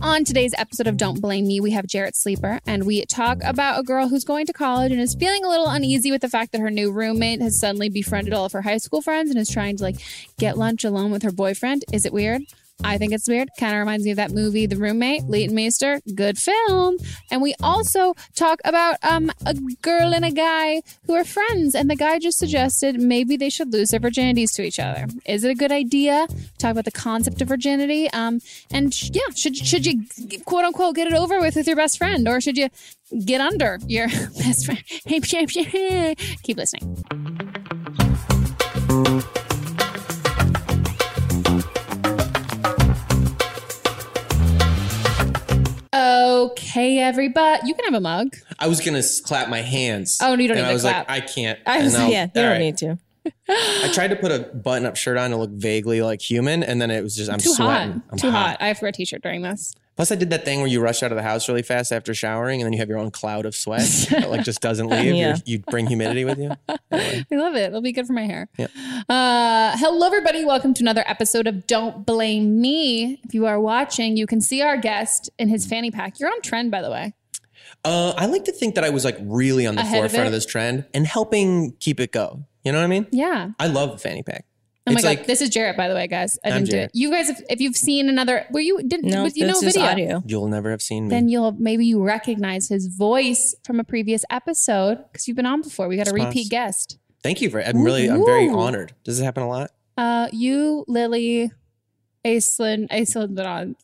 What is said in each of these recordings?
On today's episode of Don't Blame Me, we have Jarrett Sleeper, and we talk about a girl who's going to college and is feeling a little uneasy with the fact that her new roommate has suddenly befriended all of her high school friends and is trying to like get lunch alone with her boyfriend. Is it weird? I think it's weird. Kind of reminds me of that movie, The Roommate, Leighton Meester. Good film. And we also talk about um, a girl and a guy who are friends, and the guy just suggested maybe they should lose their virginities to each other. Is it a good idea? Talk about the concept of virginity. Um, and sh- yeah, should should you quote unquote get it over with with your best friend, or should you get under your best friend? Keep listening. Okay, everybody. You can have a mug. I was gonna clap my hands. Oh, no, you don't and need I to was clap. like, I can't. I was- yeah, you don't right. need to. I tried to put a button-up shirt on to look vaguely like human, and then it was just I'm Too sweating. hot. I'm Too hot. I have to wear a t-shirt during this. Plus, I did that thing where you rush out of the house really fast after showering, and then you have your own cloud of sweat that like just doesn't leave. Yeah. You, you bring humidity with you. Anyway. I love it. It'll be good for my hair. Yeah. Uh, hello, everybody. Welcome to another episode of Don't Blame Me. If you are watching, you can see our guest in his fanny pack. You're on trend, by the way. Uh, I like to think that I was like really on the Ahead forefront it? of, this trend and helping keep it go. You know what I mean? Yeah. I love the fanny pack. Oh my It's god, like- this is Jarrett, by the way, guys. I I'm didn't do it. Jarrett. You guys, if, if you've seen another, were you didn't? No, with, you know video. audio. You'll never have seen me. Then you'll maybe you recognize his voice from a previous episode because you've been on before. We got a repeat poss- guest. Thank you for. I'm really, I'm very honored. Does this happen a lot? Uh, you, Lily, Aislinn, Aislinn been on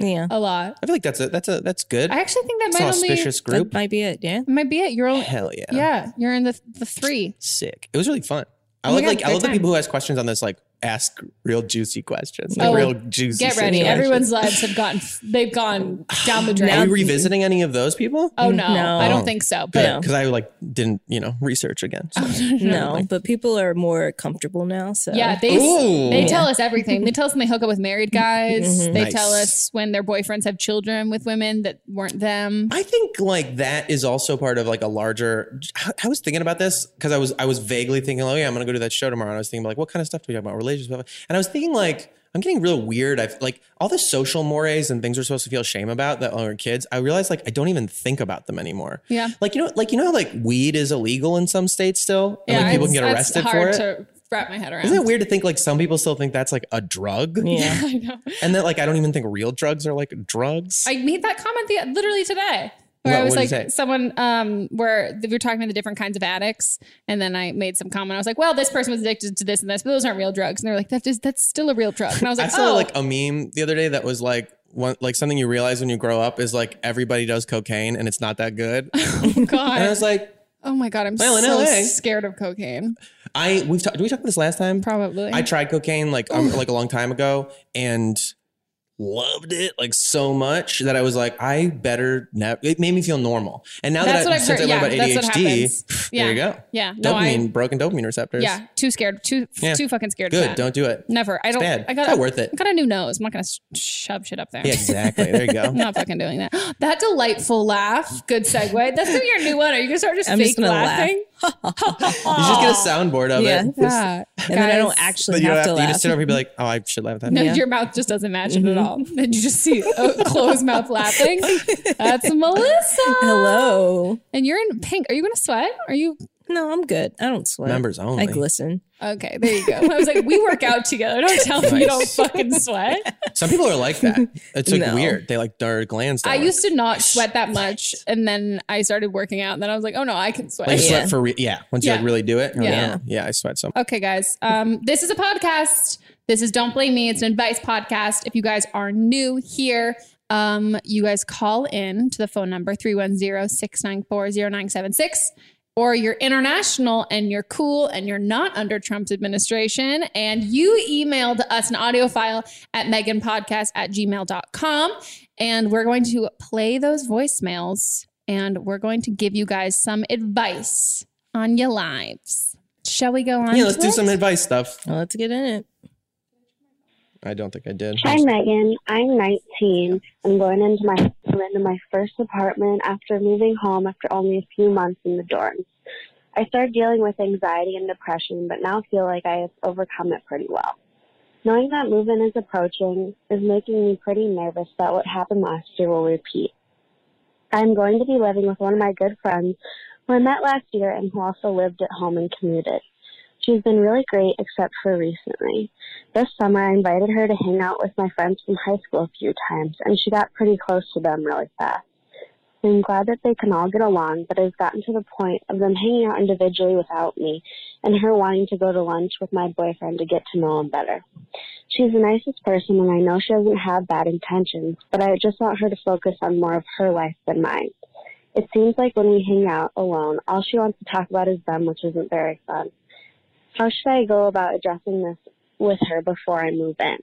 Yeah. a lot. I feel like that's a that's a that's good. I actually think that It's might an only auspicious That group. might be it. Yeah. might be it. You're only Hell yeah. yeah. You're in the the three. Sick. It was really fun. I love like I love the time. people who ask questions on this like ask real juicy questions. Like Oh, real juicy. Get ready. situations. Everyone's lives have gotten they've gone down the drain. Are drain. we revisiting any of those people? oh no, No. I don't think so. But No. Because I like didn't you know research again. So. No, but people are more comfortable now. So yeah, they Ooh. they tell us everything. They tell us when they hook up with married guys. Mhm. They Nice. tell us when their boyfriends have children with women that weren't them. I think like that is also part of like a larger. I, I was thinking about this because I was I was vaguely thinking, oh yeah, I'm gonna go to that show tomorrow. And I was thinking like, what kind of stuff do we talk about? Relationships, and I was thinking like. I'm getting real weird. I've like all the social mores and things we're supposed to feel shame about that are kids. I realize like I don't even think about them anymore. Yeah. Like you know, like you know, how, like weed is illegal in some states still, and like people can get arrested for hard it. to wrap my head around. Isn't it weird to think like some people still think that's like a drug? Yeah. I know. And that like I don't even think real drugs are like drugs. I made that comment the, literally today. Where What- I was like, someone, um, where we were talking about the different kinds of addicts, and then I made some comment. I was like, "Well, this person was addicted to this and this, but those aren't real drugs." And they're like, "That is that's still a real drug." And I was like, I saw "Oh, like a meme the other day that was like one like something you realize when you grow up is like everybody does cocaine and it's not that good. Oh, God. and I was like, oh my God, I'm Well, so LA. scared of cocaine." I we've talked. Did we talk about this last time? Probably. I tried cocaine like um, like a long time ago and loved it like so much that I was like, I better never. It made me feel normal. And now That's that what I, I've since heard. I learned that's what about happens. ADHD, Yeah. there you go. Yeah. No, dopamine, I. broken dopamine receptors. Yeah. Too scared. Too. Yeah. Too fucking scared. of Good. that. Don't do it. Never. I don't. bad. I got. It's not worth it. I got a new nose. I'm not gonna shove shit up there. Yeah, exactly. There you go. I'm not fucking doing that. That delightful laugh. Good segue. That's gonna be your new one. Are you gonna start just I'm fake just gonna laugh. Laughing? You just get a soundboard of Yeah. it. Yeah. and then I don't actually But you don't have have to to. You just sit over and be like, oh, I should laugh at that. No, Yeah. your mouth just doesn't match it at mm-hmm. all. And you just see a closed mouth laughing. That's Melissa. Hello. And you're in pink. Are you gonna sweat? Are you No, I'm good. I don't sweat. Members only. I glisten. okay? There you go. I was like, we work out together. Don't tell me you don't fucking sweat. Some people are like that. It's like No. weird. They like their glands. Don't I work. used to not sweat that much, and then I started working out, and then I was like, oh no, I can sweat. like Yeah. sweat for re- yeah. Once you like really do it, you're like, Yeah. oh, yeah. I sweat some. Okay, guys. Um, this is a podcast. This is Don't Blame Me. It's an advice podcast. If you guys are new here, um, you guys call in to the phone number 310-694-0976 or you're international and you're cool and you're not under Trump's administration and you emailed us an audio file at meganpodcast at gmail.com and we're going to play those voicemails and we're going to give you guys some advice on your lives. Shall we go on? Yeah, let's to do it? some advice stuff. Well, let's get in it. I don't think I did. Hi, Megan. I'm 19. I'm going into my into my first apartment after moving home after only a few months in the dorms. I started dealing with anxiety and depression, but now feel like I have overcome it pretty well. Knowing that move-in is approaching is making me pretty nervous that what happened last year will repeat. I'm going to be living with one of my good friends who I met last year and who also lived at home and commuted. She's been really great except for recently. This summer, I invited her to hang out with my friends from high school a few times, and she got pretty close to them really fast. I'm glad that they can all get along, but it's gotten to the point of them hanging out individually without me, and her wanting to go to lunch with my boyfriend to get to know him better. She's the nicest person, and I know she doesn't have bad intentions, but I just want her to focus on more of her life than mine. It seems like when we hang out alone, all she wants to talk about is them, which isn't very fun. How should I go about addressing this with her before I move in?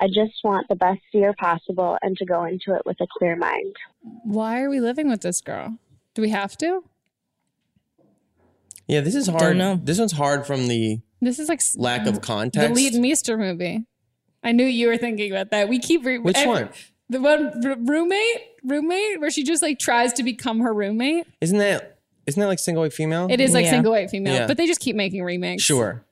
I just want the best year possible and to go into it with a clear mind. Why are we living with this girl? Do we have to? Yeah, this is Don't hard. know. This one's hard from the This is like s- lack of context. the Leighton Meester movie. I knew you were thinking about that. We keep re- Which ev- one? The one r- roommate, roommate, where she just like tries to become her roommate. Isn't that isn't that like single white female? It is like Yeah. single white female, Yeah. but they just keep making remakes. Sure.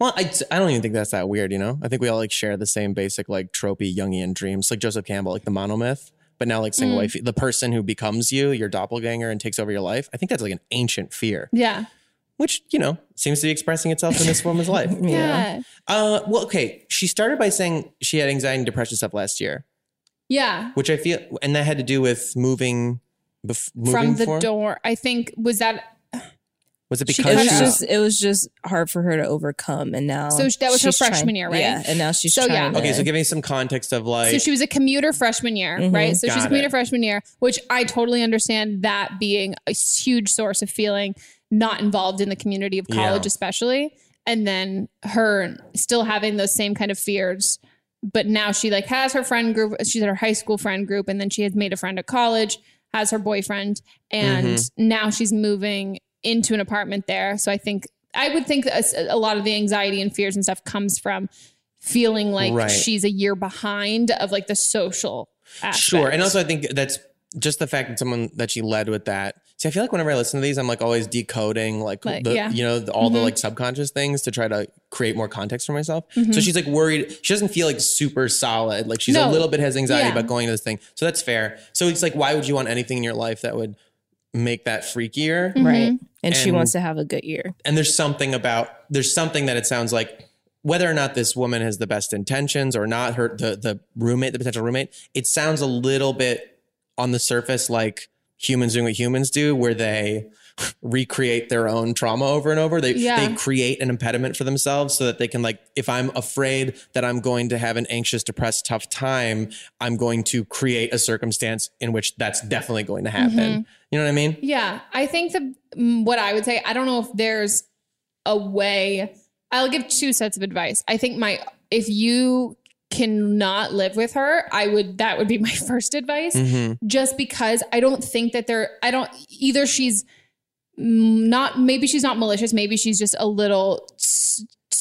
Well, I, I don't even think that's that weird, you know? I think we all like share the same basic like tropey Jungian dreams, like Joseph Campbell, like the monomyth, but now like single Mm. white, fe- the person who becomes you, your doppelganger and takes over your life. I think that's like an ancient fear, Yeah. which, you know, seems to be expressing itself in this woman's life. Yeah. Uh, well, okay. She started by saying she had anxiety and depression stuff last year, Yeah. which I feel, and that had to do with moving, bef- moving From the for- door. I think was that Was it because It was she just it was just hard for her to overcome, and now So that was her she's trying- freshman year, right? Yeah, and now she's So, yeah. to- Okay, so give me some context of like so she was a commuter freshman year, Mhm. right? So she's a commuter it. freshman year, which I totally understand that being a huge source of feeling not involved in the community of college, Yeah. especially. And then her still having those same kind of fears. But now she like has her friend group. She's at her high school friend group, and then she has made a friend at college, has her boyfriend, and Mhm. now she's moving into an apartment there. So I think I would think that a, a lot of the anxiety and fears and stuff comes from feeling like Right. she's a year behind of like the social aspect. Sure. And also I think that's just the fact that someone that she led with that. See, I feel like whenever I listen to these, I'm like always decoding like, Like, the yeah. you know, the, all the Mhm. like subconscious things to try to create more context for myself. Mhm. So she's like worried. She doesn't feel like super solid. Like she's a little bit has anxiety Yeah. about going to this thing. So that's fair. So it's like, why would you want anything in your life that would make that freakier? Mm-hmm. right, and, she wants to have a good year. and there's something about there's something that it sounds like whether or not this woman has the best intentions or not her the the roommate the potential roommate it sounds a little bit on the surface like humans doing what humans do where they recreate their own trauma over and over they Yeah. they create an impediment for themselves so that they can like if i'm afraid that i'm going to have an anxious depressed tough time i'm going to create a circumstance in which that's definitely going to happen Mhm. you know what i mean Yeah, I think the mm, what I would say. I don't know if there's a way. I'll give two sets of advice. I think my if you cannot live with her, I would that would be my first advice. Mhm. Just because I don't think that there. I don't either. She's not. Maybe she's not malicious. Maybe she's just a little.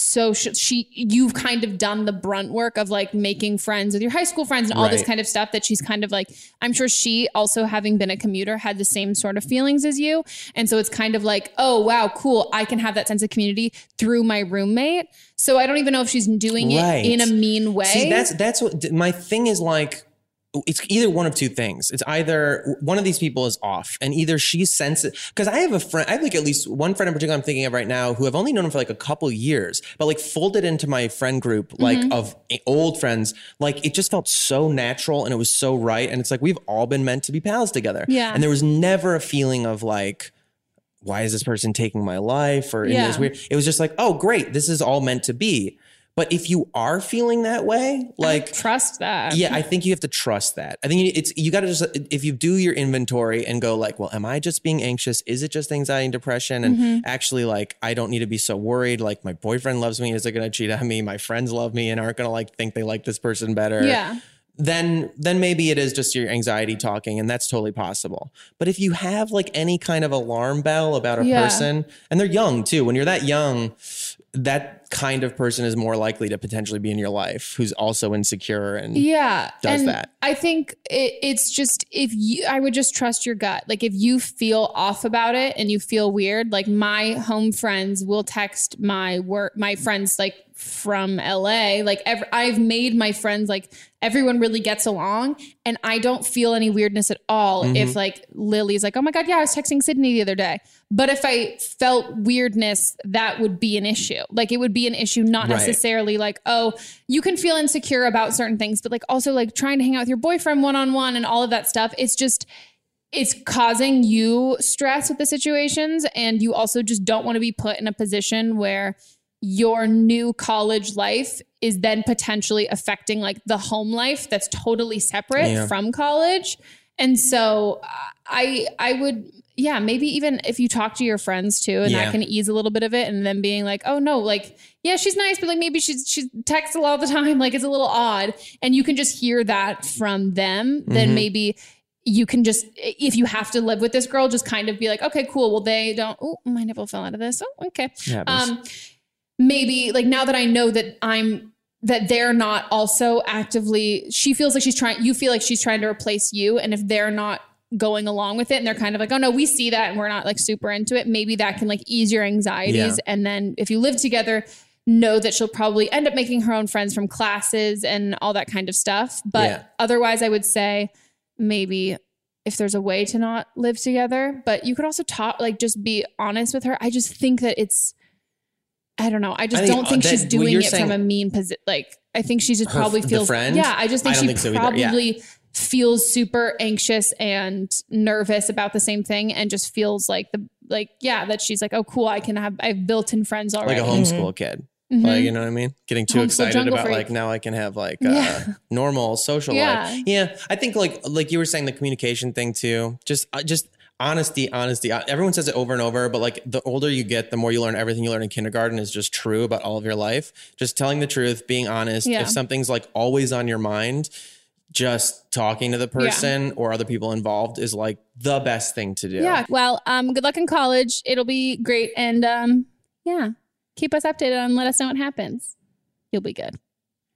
So she, she, you've kind of done the brunt work of like making friends with your high school friends and all this kind of stuff that she's kind of like, I'm sure she also having been a commuter had the same sort of feelings as you. And so it's kind of like, oh, wow, cool. I can have that sense of community through my roommate. So I don't even know if she's doing Right. it in a mean way. See, that's that's what my thing is like. It's either one of two things. It's either one of these people is off, and either she's sensitive. Because I have a friend, I have like at least one friend in particular I'm thinking of right now who I've only known him for like a couple years, but like folded into my friend group, like Mhm. of old friends. Like it just felt so natural and it was so right. And it's like we've all been meant to be pals together. Yeah. And there was never a feeling of like, why is this person taking my life or Yeah. this weird? It was just like, oh, great, this is all meant to be. But if you are feeling that way, like trust that. yeah, I think you have to trust that. I think you- it's you got to just if you do your inventory and go like, well, am I just being anxious? Is it just anxiety and depression? And Mhm. actually, like, I don't need to be so worried. Like, my boyfriend loves me. Is it going to cheat on me? My friends love me and aren't going to like think they like this person better. Yeah. Then, then maybe it is just your anxiety talking, and that's totally possible. But if you have like any kind of alarm bell about a Yeah. person, and they're young too, when you're that young, that kind of person is more likely to potentially be in your life who's also insecure and yeah does and that. i think it, it's just if you i would just trust your gut like if you feel off about it and you feel weird like my home friends will text my work my friends like from la like ev- i've made my friends like everyone really gets along and i don't feel any weirdness at all Mhm. if like lily's like oh my god yeah i was texting sydney the other day but if i felt weirdness that would be an issue like it would be an issue not Right. necessarily like oh you can feel insecure about certain things but like also like trying to hang out with your boyfriend one-on-one and all of that stuff it's just it's causing you stress with the situations and you also just don't want to be put in a position where your new college life is then potentially affecting like the home life that's totally separate Yeah. from college and so i i would yeah maybe even if you talk to your friends too and Yeah. that can ease a little bit of it and then being like oh no like yeah she's nice but like maybe she's she texts a lot of the time like it's a little odd and you can just hear that from them then Mhm. maybe you can just if you have to live with this girl just kind of be like okay cool well they don't oh my nipple fell out of this oh okay um maybe like now that i know that i'm that they're not also actively she feels like she's trying you feel like she's trying to replace you and if they're not going along with it and they're kind of like oh no we see that and we're not like super into it maybe that can like ease your anxieties Yeah. and then if you live together know that she'll probably end up making her own friends from classes and all that kind of stuff but Yeah. otherwise i would say maybe if there's a way to not live together but you could also talk like just be honest with her i just think that it's i don't know i just I think, don't uh, think that- she's doing you're it from a mean position like i think she just Her- probably feels friend? yeah i just think I she think so either, yeah. probably feels super anxious and nervous about the same thing and just feels like the like yeah, that she's like, oh cool, I can have I've built-in friends already. like a homeschool kid. Mhm. Like you know what I mean? Getting too Homeschool excited about freak. like now I can have like Yeah. uh, normal social Yeah. life. Yeah, I think like like you were saying the communication thing too. Just uh, just honesty, honesty. Uh, Everyone says it over and over, but like the older you get, the more you learn. Everything you learn in kindergarten is just true about all of your life. Just telling the truth, being honest. Yeah. If something's like always on your mind, just talking to the person or other people involved is like the best thing to do. Yeah. Well, um, good luck in college. It'll be great. And um, yeah, keep us updated and let us know what happens. You'll be good.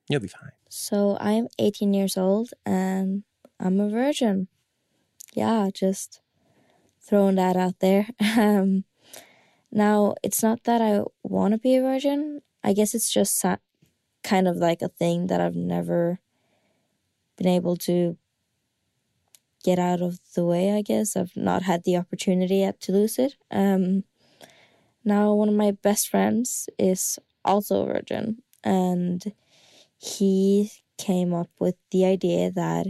You'll be fine. So I'm 18 years old and I'm a virgin. Yeah, just throwing that out there. Um, now, it's not that I want to be a virgin. I guess it's just sa- kind of like a thing that I've never been able to get out of the way, I guess. I've not had the opportunity yet to lose it. Um, now, one of my best friends is also a virgin, and he came up with the idea that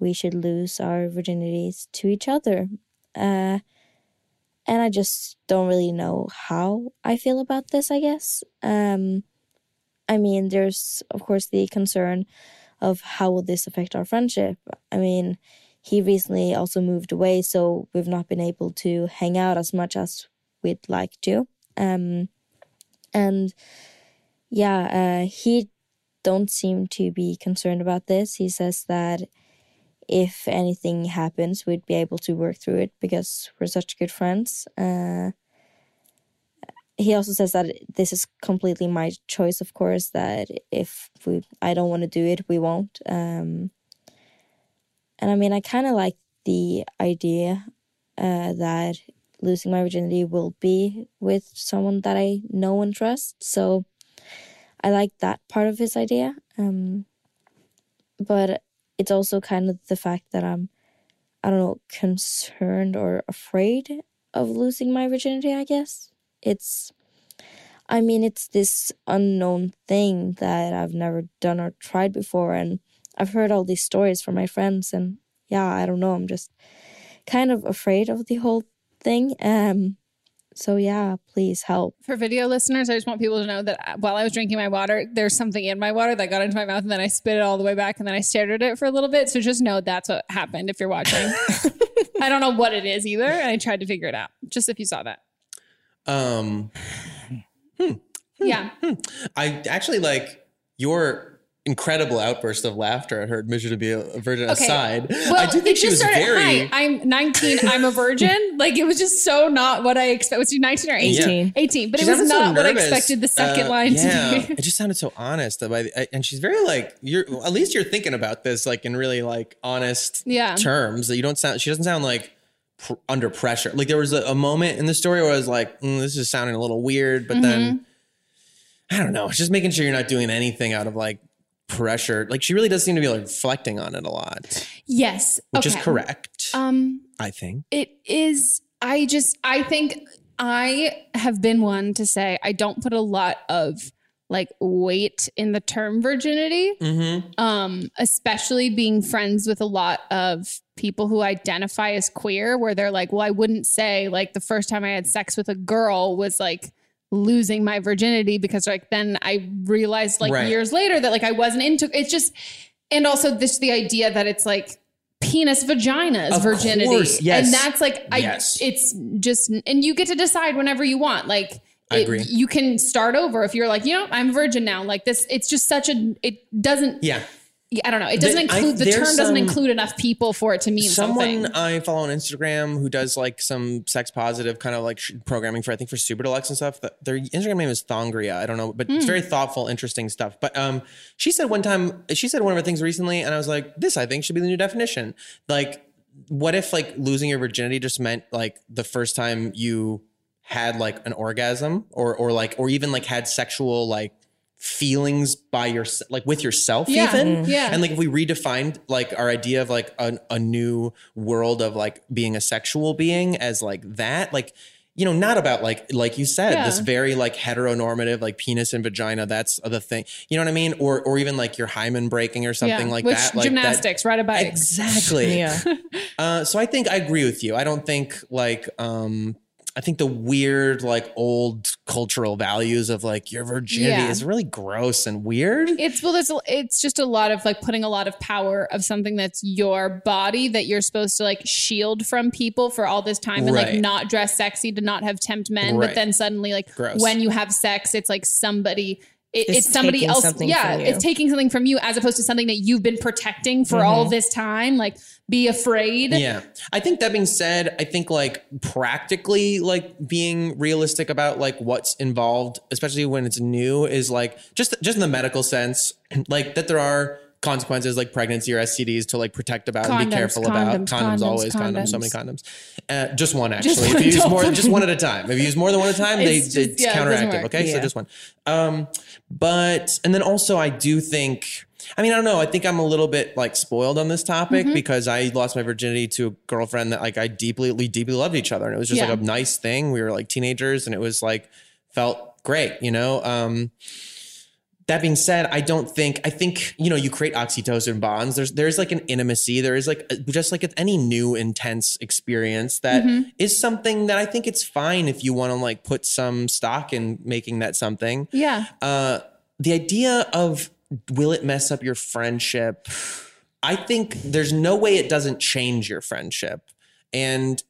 we should lose our virginities to each other. Uh, and I just don't really know how I feel about this, I guess. Um, I mean, there's, of course, the concern of how will this affect our friendship. I mean, he recently also moved away, so we've not been able to hang out as much as we'd like to. Um, and yeah, uh, he don't seem to be concerned about this. He says that if anything happens, we'd be able to work through it because we're such good friends. Uh, he also says that this is completely my choice, of course. That if we, I don't want to do it, we won't. Um, and I mean, I kind of like the idea uh, that losing my virginity will be with someone that I know and trust. So I like that part of his idea. Um, but it's also kind of the fact that I'm, I don't know, concerned or afraid of losing my virginity, I guess. It's, I mean, it's this unknown thing that I've never done or tried before. And I've heard all these stories from my friends. And yeah, I don't know, I'm just kind of afraid of the whole thing. Um, so yeah, please help. For video listeners, I just want people to know that uh, while I was drinking my water, there's something in my water that got into my mouth and then I spit it all the way back and then I stared at it for a little bit. So just know that's what happened if you're watching. I don't know what it is either. And I tried to figure it out just if you saw that. Um, Yeah. I actually like your incredible outburst of laughter at her admission to be a, virgin Okay. aside. Well, I do think she just was started, very. Hi, I'm 19. I'm a virgin. like it was just so not what I expected. Was you 19 or 18? Yeah. 18. But She it was sounded so not what I expected the second Uh, line yeah, to be. it just sounded so honest. By the- and she's very like you're. At least you're thinking about this like in really like honest Yeah. terms. That you don't sound. She doesn't sound like pr- under pressure. Like there was a, a moment in the story where I was like, mm, this is sounding a little weird, but Mm-hmm. then I don't know. Just making sure you're not doing anything out of like pressure. Like she really does seem to be like reflecting on it a lot, Yes. which is correct. Um, I think. It is. I just. I think I have been one to say I don't put a lot of like weight in the term virginity. Mm-hmm. Um, especially being friends with a lot of people who identify as queer, where they're like, well, I wouldn't say like the first time I had sex with a girl was like losing my virginity because like then I realized like Right. years later that like I wasn't into it's just and also this the idea that it's like penis vagina is Of virginity course, yes. and that's like I Yes. it's just and you get to decide whenever you want like I it- agree. you can start over if you're like you know I'm virgin now like this it's just such a it doesn't Yeah. Yeah, I don't know. It doesn't The- I- include the there's term doesn't include enough people for it to mean Someone something. I follow on Instagram who does like some sex positive kind of like sh- programming for I think for Super Deluxe and stuff. Their Instagram name is Thongria. I don't know, but it's Hmm. very thoughtful, interesting stuff. But um, she said one time she said one of her things recently, and I was like, this I think should be the new definition. Like, what if like losing your virginity just meant like the first time you had like an orgasm or or like or even like had sexual like feelings by your like with yourself Yeah. even Mm. Yeah. and like if we redefined like our idea of like a, a new world of like being a sexual being as like that like you know not about like like you said Yeah. this very like heteronormative like penis and vagina that's the thing you know what i mean or or even like your hymen breaking or something Yeah, like which that like gymnastics, ride a bike. exactly uh, so i think i agree with you i don't think like um I think the weird, like old cultural values of like your virginity Yeah. is really gross and weird. It's well, there's it's just a lot of like putting a lot of power of something that's your body that you're supposed to like shield from people for all this time and like not dress sexy to not have tempt men, Right. but then suddenly like Gross. when you have sex, it's like somebody. It, It's it's, somebody else. Yeah, it's taking something from you as opposed to something that you've been protecting for all Mhm. this time. Like, be afraid. Yeah. I think that being said, I think like practically like being realistic about like what's involved, especially when it's new, is like just just in the medical sense, like that there are consequences like pregnancy or STDs to like protect about and be Condoms, careful about. condoms, Condoms, condoms, always condoms. so many condoms. Uh, just one actually. Just if one, you use more, just one at a time. If you use more than one at a time, they, It's it's, yeah, counteractive. work. Okay, so just one. Um, but and then also I do think. I mean, I don't know. I think I'm a little bit like spoiled on this topic Mm-hmm. because I lost my virginity to a girlfriend that like I deeply, we deeply loved each other, and it was just Yeah. like a nice thing. We were like teenagers, and it was like felt great, you know. Um, that being said, I don't think I think you know you create oxytocin bonds. There's there's like an intimacy. There is like just like any new intense experience that is Mhm. something that I think it's fine if you want to like put some stock in making that something. Yeah. Uh, the idea of will it mess up your friendship? I think there's no way it doesn't change your friendship. And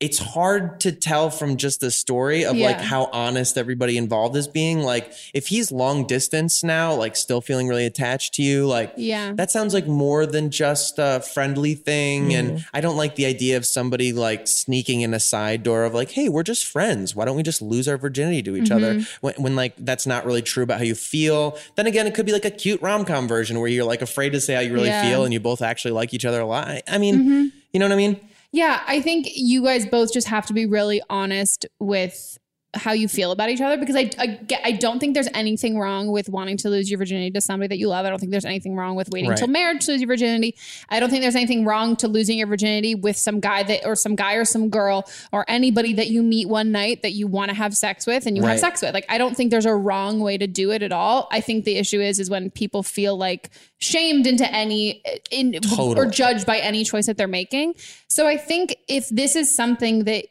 it's hard to tell from just the story of like how honest everybody involved is being. Like, if he's long distance now, like still feeling really attached to you, like Yeah. that sounds like more than just a friendly thing. And I don't like the idea of somebody like sneaking in a side door of like, hey, we're just friends. Why don't we just lose our virginity to each other? Mhm. When, when like that's not really true about how you feel. Then again, it could be like a cute rom com version where you're like afraid to say how you really Yeah. feel and you both actually like each other a lot. I, I mean, Mhm. you know what I mean? Yeah, I think you guys both just have to be really honest with how you feel about each other because I, I get I don't think there's anything wrong with wanting to lose your virginity to somebody that you love. I don't think there's anything wrong with waiting Right. till marriage to lose your virginity. I don't think there's anything wrong to losing your virginity with some guy that or some guy or some girl or anybody that you meet one night that you want to have sex with and you have sex with. Like I don't think there's a wrong way to do it at all. I think the issue is is when people feel like shamed into any in or judged by any choice that they're making. So I think if this is something that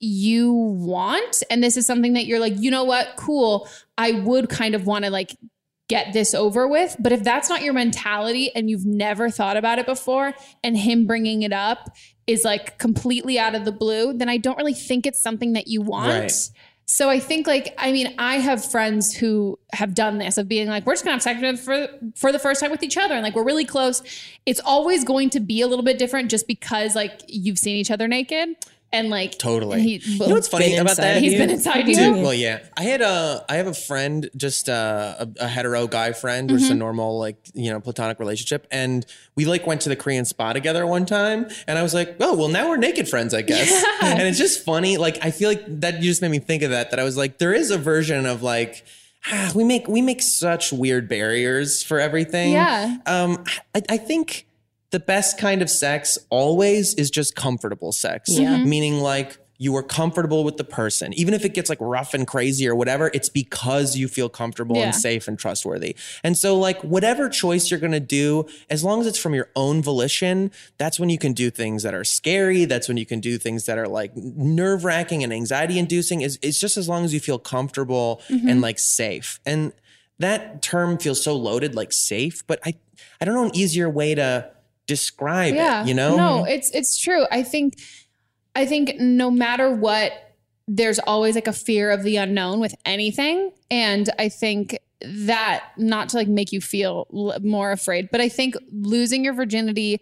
you want and this is something that you're like, you know what, cool, I would kind of want to like get this over with. But if that's not your mentality and you've never thought about it before and him bringing it up is like completely out of the blue, then I don't really think it's something that you want. Right. So I think like I mean I have friends who have done this of being like we're just gonna have sex for for the first time with each other and like we're really close. It's always going to be a little bit different just because like you've seen each other naked and like Totally. He, you know what's funny about that? He's been inside you. Dude, well, yeah. I had a I have a friend, just uh, a, a hetero guy friend, which is a normal like you know platonic relationship, and we like went to the Korean spa together one time, and I was like, oh well, now we're naked friends, I guess. Yeah. And it's just funny. Like I feel like that you just made me think of that. That I was like, there is a version of like. ah, We make we make such weird barriers for everything. Yeah. Um, I, I think the best kind of sex always is just comfortable sex. Yeah. Mhm. Meaning like you are comfortable with the person. Even if it gets like rough and crazy or whatever, it's because you feel comfortable Yeah. and safe and trustworthy. And so like whatever choice you're going to do, as long as it's from your own volition, that's when you can do things that are scary. That's when you can do things that are like nerve wracking and anxiety inducing. Is it's just as long as you feel comfortable Mhm. and like safe. And that term feels so loaded, like safe, but I, I don't know an easier way to describe it, you know? No, it's it's true. I think I think no matter what, there's always like a fear of the unknown with anything. And I think that not to like make you feel l- more afraid, but I think losing your virginity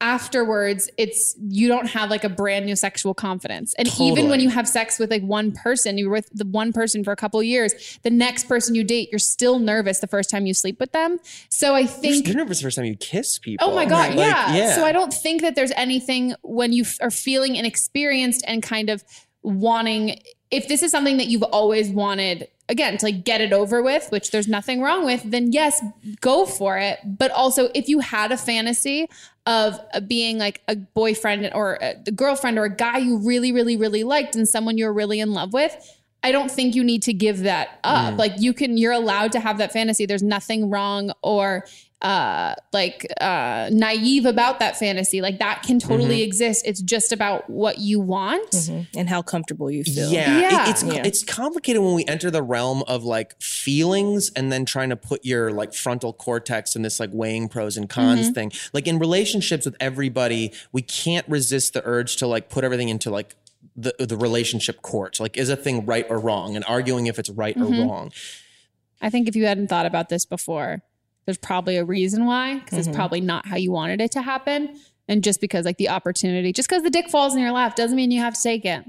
afterwards it's you don't have like a brand new sexual confidence and even when you have sex with like one person you're with the one person for a couple years the next person you date you're still nervous the first time you sleep with them so i think You're nervous the first time you kiss people. Oh my God. Like, yeah. So I don't think that there's anything when you f- are feeling inexperienced and kind of wanting, if this is something that you've always wanted, again, to like get it over with, which there's nothing wrong with, then yes, go for it. But also, if you had a fantasy of uh, being like a boyfriend or a girlfriend or a guy you really, really, really liked and someone you're really in love with, I don't think you need to give that up. Mm. Like you can, you're allowed to have that fantasy. There's nothing wrong or uh like uh naive about that fantasy. Like that can totally Mhm. exist. It's just about what you want. and how comfortable you feel. Yeah, it- it's Yeah. it's complicated when we enter the realm of like feelings and then trying to put your like frontal cortex in this like weighing pros and cons Mhm. thing. Like in relationships with everybody, we can't resist the urge to like put everything into like the the relationship court. Like is a thing right or wrong and arguing if it's right or wrong. I think if you hadn't thought about this before, there's probably a reason why, because Mhm. it's probably not how you wanted it to happen. And just because like the opportunity, just because the dick falls in your lap doesn't mean you have to take it.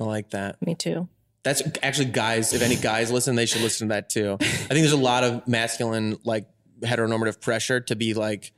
I like that. Me too. That's actually guys. If any guys listen, they should listen to that too. I think there's a lot of masculine, like heteronormative pressure to be like,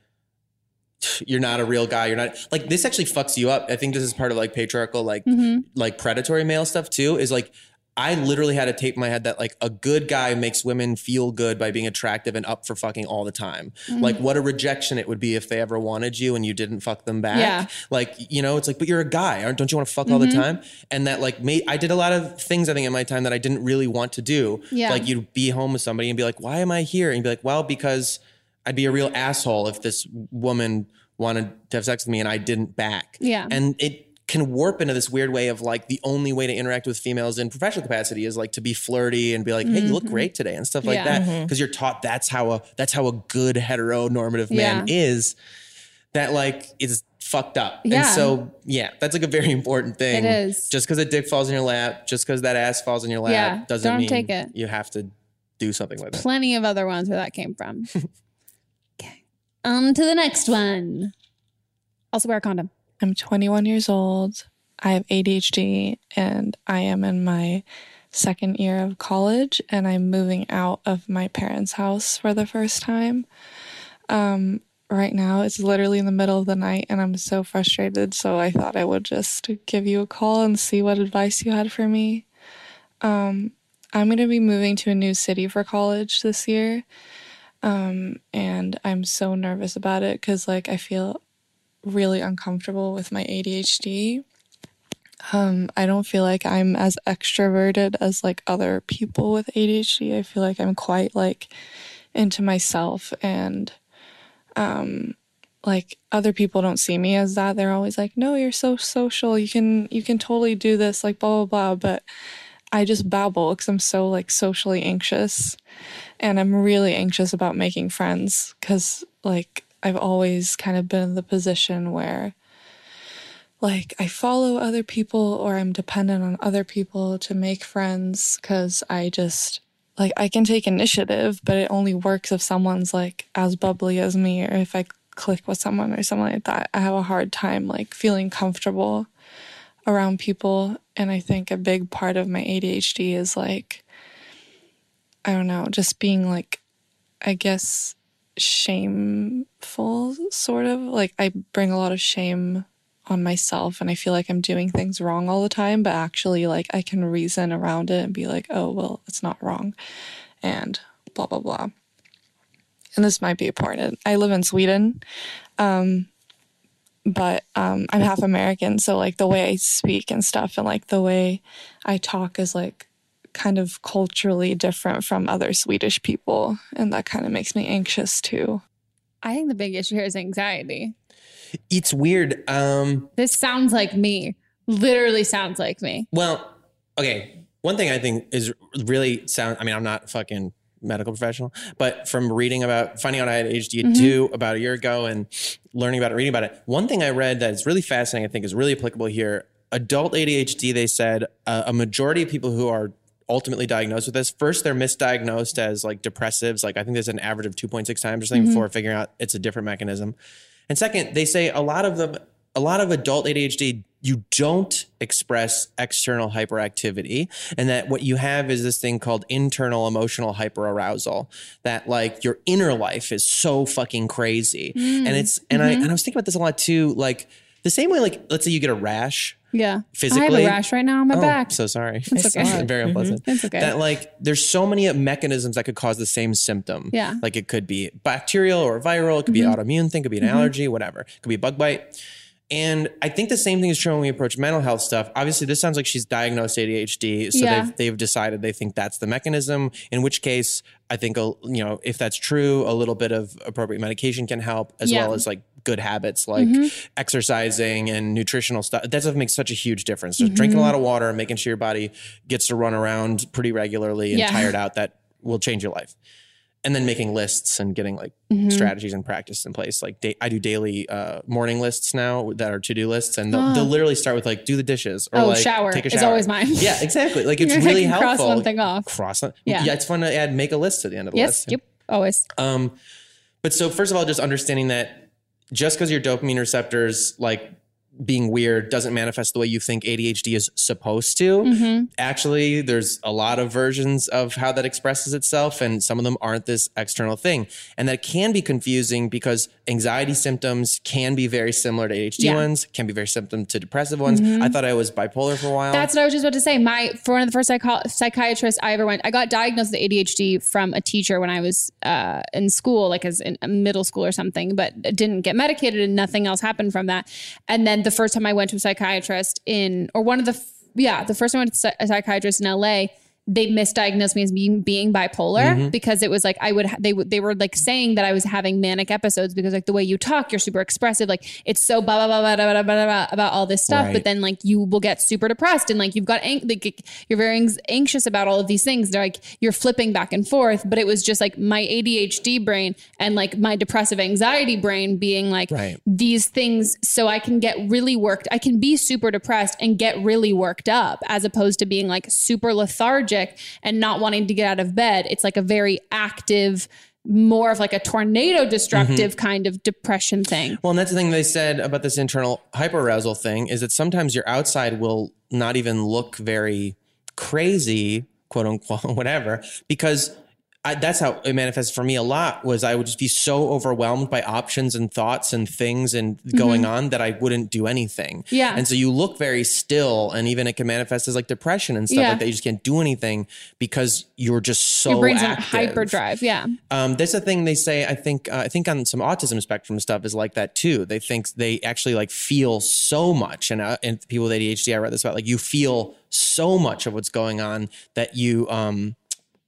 you're not a real guy. You're not like this. Actually, fucks you up. I think this is part of like patriarchal, like Mhm. like predatory male stuff too. Is like I literally had a tape in my head that like a good guy makes women feel good by being attractive and up for fucking all the time. Mhm. Like what a rejection it would be if they ever wanted you and you didn't fuck them back. Yeah. Like you know, it's like, but you're a guy, aren't? Don't you want to fuck all the Mhm. time? And that like, made, I did a lot of things I think in my time that I didn't really want to do. Yeah. Like you'd be home with somebody and be like, why am I here? And be like, well, because I'd be a real asshole if this woman wanted to have sex with me and I didn't back. Yeah. And it can warp into this weird way of like the only way to interact with females in professional capacity is like to be flirty and be like, hey, you look Mhm. great today and stuff like Yeah. that. Because you're taught that's how a that's how a good heteronormative man Yeah. is. That like is fucked up. Yeah. And so yeah, that's like a very important thing. It is. Just because a dick falls in your lap, just because that ass falls in your lap, Yeah, doesn't don't mean take it. you have to do something with it. Plenty of other ones where that came from. okay. On to the next one. Also wear a condom. I'm 21 years old. I have ADHD and I am in my second year of college and I'm moving out of my parents' house for the first time. Um, right now it's literally in the middle of the night and I'm so frustrated. So I thought I would just give you a call and see what advice you had for me. Um, I'm going to be moving to a new city for college this year. Um, and I'm so nervous about it because, like, I feel really uncomfortable with my ADHD. Um, I don't feel like I'm as extroverted as like other people with ADHD. I feel like I'm quite like into myself and um like other people don't see me as that. They're always like, "No, you're so social. You can you can totally do this." Like blah blah blah, but I just babble because I'm so like socially anxious and I'm really anxious about making friends because like I've always kind of been in the position where like I follow other people or I'm dependent on other people to make friends because I just like I can take initiative, but it only works if someone's like as bubbly as me or if I click with someone or something like that. I have a hard time like feeling comfortable around people and I think a big part of my ADHD is like I don't know, just being like I guess shameful sort of like I bring a lot of shame on myself and I feel like I'm doing things wrong all the time, but actually like I can reason around it and be like, "Oh, well, it's not wrong." And blah blah blah. And this might be important. I live in Sweden. Um but um I'm half American, so like the way I speak and stuff and like the way I talk is like kind of culturally different from other Swedish people and that kind of makes me anxious too. I think the big issue here is anxiety. It's weird. Um This sounds like me. Literally sounds like me. Well, okay. One thing I think is really sound. I mean, I'm not a fucking medical professional, but from reading about finding out I had ADHD Mhm. about a year ago and learning about it, reading about it. One thing I read that is really fascinating. I think is really applicable here. Adult ADHD. They said uh, a majority of people who are ultimately diagnosed with this first they're misdiagnosed as like depressives like i think there's an average of 2.6 times or something Mhm. before figuring out it's a different mechanism and second they say a lot of them a lot of adult adhd you don't express external hyperactivity and that what you have is this thing called internal emotional hyperarousal that like your inner life is so fucking crazy Mm. and it's and i Mhm. and i was thinking about this a lot too like the same way like let's say you get a rash Yeah. physically I have a rash right now on my Oh, back. So sorry. It's okay. Very Mhm. unpleasant. It's okay. That like there's so many mechanisms that could cause the same symptom. Yeah. Like it could be bacterial or viral. It could be Mhm. an autoimmune thing. It could be an Mhm. allergy. Whatever. It could be a bug bite. And I think the same thing is true when we approach mental health stuff. Obviously, this sounds like she's diagnosed ADHD, so Yeah. they've they've decided they think that's the mechanism. In which case, I think you know if that's true, a little bit of appropriate medication can help, as Yeah. well as like good habits like Mhm. exercising and nutritional stuff. That stuff makes such a huge difference. Just drinking a lot of water, and making sure your body gets to run around pretty regularly and Yeah. tired out. That will change your life. And then making lists and getting like Mhm. strategies and practice in place. Like da- I do daily uh, morning lists now that are to do lists, and they'll, Oh. they'll literally start with like do the dishes or Oh, like shower take a shower. always mine. Yeah, exactly. Like it's really helpful. cross one thing off. Cross. it. Yeah. Yeah. it's fun to add make a list to the end of the Yes. list. Yep. Always. Um, but so first of all, just understanding that just because your dopamine receptors like being weird doesn't manifest the way you think ADHD is supposed to. Mhm. Actually, there's a lot of versions of how that expresses itself, and some of them aren't this external thing. And that can be confusing because anxiety symptoms can be very similar to ADHD Yeah. ones, can be very symptom to depressive ones. Mhm. I thought I was bipolar for a while. That's what I was just about to say. My for one of the first psycho- psychiatrists I ever went, I got diagnosed with ADHD from a teacher when I was uh, in school, like as in middle school or something, but didn't get medicated and nothing else happened from that. And then the first time I went to a psychiatrist in, or one of the, yeah, the first time I went to a psychiatrist in LA. They misdiagnosed me as being being bipolar Mm-hmm. Mhm. because it was like I would ha- they would they were like saying that I was having manic episodes because like the way you talk you're super expressive like it's so blah blah blah blah blah blah, blah, blah about all this stuff Right. but then like you will get super depressed and like you've got ang- like you're very anx- anxious about all of these things they're like you're flipping back and forth but it was just like my ADHD brain and like my depressive anxiety brain being like Right. these things so I can get really worked I can be super depressed and get really worked up as opposed to being like super lethargic and not wanting to get out of bed it's like a very active more of like a tornado destructive Mm-hmm. kind of depression thing Well, and that's the thing they said about this internal hyperarousal thing is that sometimes your outside will not even look very crazy, quote unquote, whatever, because I, that's how it manifested for me a lot was I would just be so overwhelmed by options and thoughts and things and going Mhm. on that I wouldn't do anything. Yeah. And so you look very still and even it can manifest as like depression and stuff Yeah. like that. You just can't do anything because you're just so your brain's in active. hyperdrive yeah Um, there's a thing they say. I think. Uh, I think on some autism spectrum stuff is like that too. They think they actually like feel so much, and uh, and people with ADHD, I read this about. Like you feel so much of what's going on that you um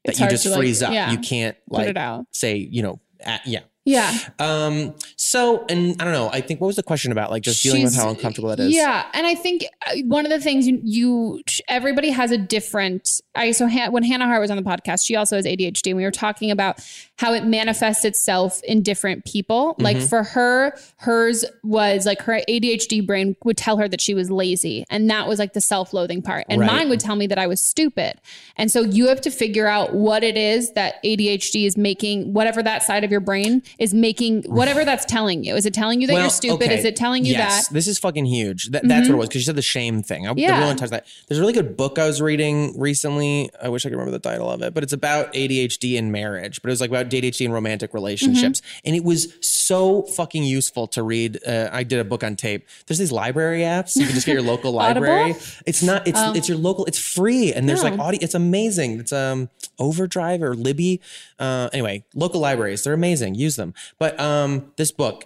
that It's you just to, like, freeze up. yeah, You can't put like it out. say you know at, yeah. Yeah Um. So and I don't know. I think what was the question about? Like just dealing with how uncomfortable that is. Yeah, and I think uh, one of the things you, you everybody has a different. I so Han- when Hannah Hart was on the podcast, she also has ADHD, and we were talking about how it manifests itself in different people. Like Mhm. for her, hers was like her ADHD brain would tell her that she was lazy, and that was like the self-loathing part, and Right. mine would tell me that I was stupid. And so you have to figure out what it is that ADHD is making, whatever that side of your brain is making, whatever that's telling you. Is it telling you that you're stupid? okay. Is it telling you yes, that? this is fucking huge. That, That's Mhm. what it was because you said the shame thing. I, Yeah. Really touch that. There's a really good book I was reading recently. I wish I could remember the title of it, but it's about ADHD and marriage. But it was like about ADHD and romantic relationships, Mm-hmm. and it was so fucking useful to read. Uh, I did a book on tape. There's these library apps. You can just get your local library. It's not. It's Oh. it's your local. It's free, and there's like Oh. audio. It's amazing. It's um Overdrive or Libby. Uh, anyway, local libraries. They're amazing. Use them. But um, this book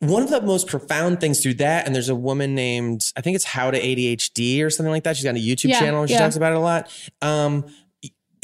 one of the most profound things through that, and there's a woman named, I think it's How to ADHD or something like that. She's got a YouTube Yeah, channel and she yeah. talks about it a lot. Um,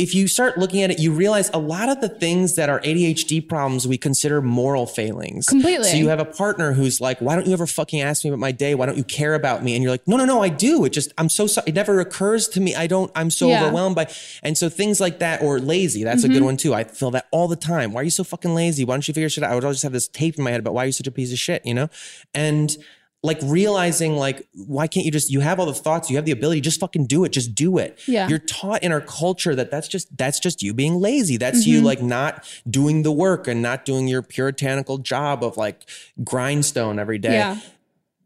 if you start looking at it, you realize a lot of the things that are ADHD problems we consider moral failings. Completely. So you have a partner who's like, "Why don't you ever fucking ask me about my day? Why don't you care about me?" And you're like, "No, no, no, I do. It just I'm so sorry. It never occurs to me. I don't. I'm so Yeah. overwhelmed by." And so things like that, or lazy. That's a good Mhm. one too. I feel that all the time. Why are you so fucking lazy? Why don't you figure shit out? I would always have this tape in my head about why are you such a piece of shit, you know? And like realizing like why can't you just you have all the thoughts you have the ability just fucking do it just do it Yeah. you're taught in our culture that that's just that's just you being lazy that's you Mhm. like not doing the work and not doing your puritanical job of like grindstone every day Yeah.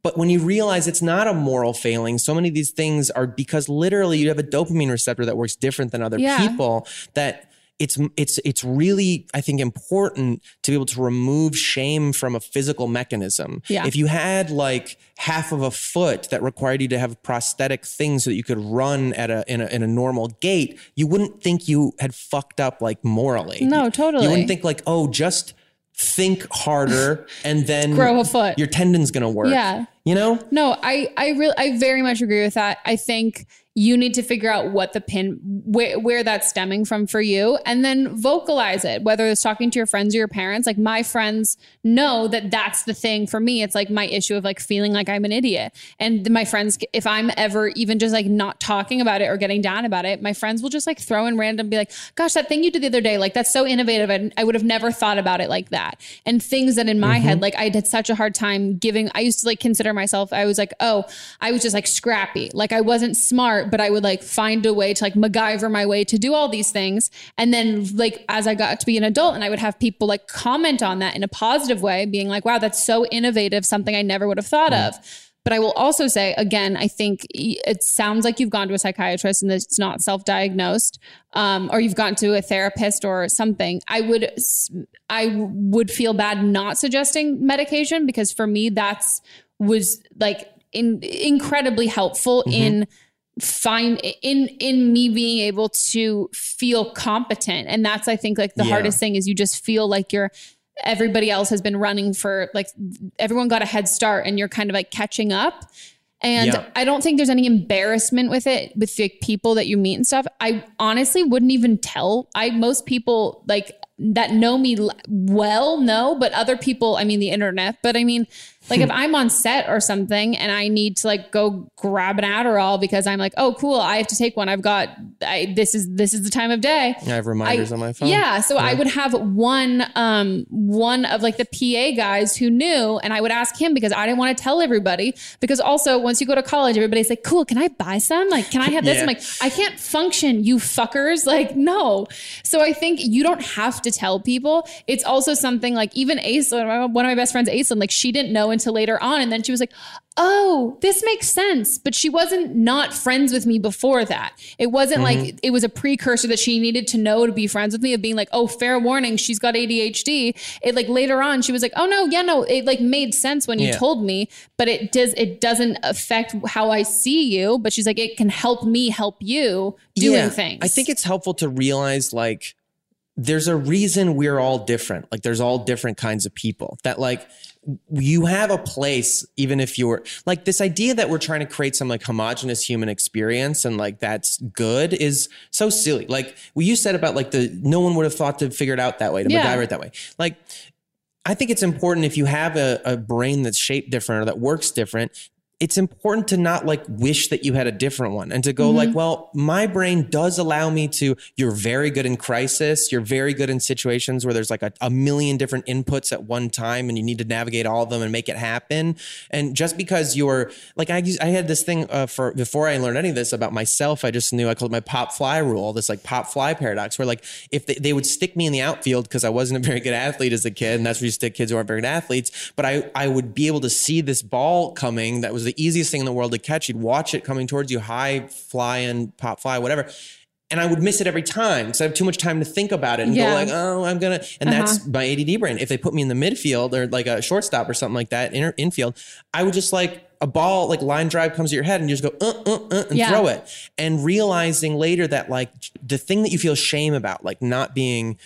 but when you realize it's not a moral failing, so many of these things are because literally you have a dopamine receptor that works different than other Yeah. people that it's it's it's really I think important to be able to remove shame from a physical mechanism. Yeah. If you had like half of a foot that required you to have prosthetic things so that you could run at a in a in a normal gait, you wouldn't think you had fucked up like morally. No, totally. You wouldn't think like, oh, just think harder, and then Grow a foot. Your tendon's gonna work. Yeah. You know? No, I I really I very much agree with that. I think you need to figure out what the pin where, where that's stemming from for you and then vocalize it whether it's talking to your friends or your parents. Like my friends know that that's the thing for me. It's like my issue of like feeling like i'm an idiot. And my friends if i'm ever even just like not talking about it or getting down about it my friends will just like throw in random be like gosh that thing you did the other day like that's so innovative. And i would have never thought about it like that. And things that in my head mm-hmm. like i had such a hard time giving i used to like consider myself i was like oh i was just like scrappy. Like i wasn't smart but I would like find a way to like MacGyver my way to do all these things. And then like as I got to be an adult and I would have people like comment on that in a positive way, being like, wow, that's so innovative, something I never would have thought of. But I will also say, again, I think it sounds like you've gone to a psychiatrist and it's not self diagnosed, um, or you've gone to a therapist or something. I would, I would feel bad not suggesting medication because for me, that's was like in, incredibly helpful in find in in me being able to feel competent and that's i think like the Yeah. hardest thing is you just feel like you're everybody else has been running for like everyone got a head start and you're kind of like catching up and Yeah. i don't think there's any embarrassment with it with the people that you meet and stuff i honestly wouldn't even tell i most people like that know me well know but other people i mean the internet but i mean like if i'm on set or something and i need to like go grab an adderall because i'm like oh cool i have to take one i've got I, this is this is the time of day I have reminders I- on my phone. Yeah, so I would have one um one of like the PA guys who knew and I would ask him because I didn't want to tell everybody because also once you go to college everybody's like, "Cool, can I buy some? Like, can I have this?" I'm like, "I can't function, you fuckers." Like, no. So I think you don't have to tell people. It's also something like even Aislinn, one of my best friends Aislinn, like she didn't know until later on and then she was like, "Oh, this makes sense." But she wasn't not friends with me before that. It wasn't like Mhm. it was a precursor that she needed to know to be friends with me of being like, oh, fair warning, she's got ADHD. It like later on, she was like, oh no, yeah, no, it like made sense when you Yeah. told me, but it does it doesn't affect how I see you. But she's like, it can help me help you doing Yeah. things. I think it's helpful to realize like there's a reason we're all different. Like there's all different kinds of people that like you have a place even if you're like this idea that we're trying to create some like homogenous human experience and like that's good is so silly. Like what you said about like the no one would have thought to figure it out that way to Yeah. MacGyver it that way. Like I think it's important if you have a, a brain that's shaped different or that works different. It's important to not like wish that you had a different one and to go Mm-hmm. like, well, my brain does allow me to. You're very good in crisis. You're very good in situations where there's like a, a million different inputs at one time and you need to navigate all of them and make it happen. And just because you're like, I, I had this thing uh, for before I learned any of this about myself, I just knew I called it my pop fly rule, this like pop fly paradox, where like if they, they would stick me in the outfield because I wasn't a very good athlete as a kid, and that's where you stick kids who aren't very good athletes, but I, I would be able to see this ball coming that was the easiest thing in the world to catch. You'd watch it coming towards you, high flying, pop fly, whatever. And I would miss it every time because I have too much time to think about it and Yeah. go like, oh, I'm gonna. And Uh-huh. that's my ADD brain. If they put me in the midfield or like a shortstop or something like that, inner infield, I would just like a ball, like line drive comes to your head and you just go, uh, uh, uh, and Yeah. throw it. And realizing later that like the thing that you feel shame about, like not being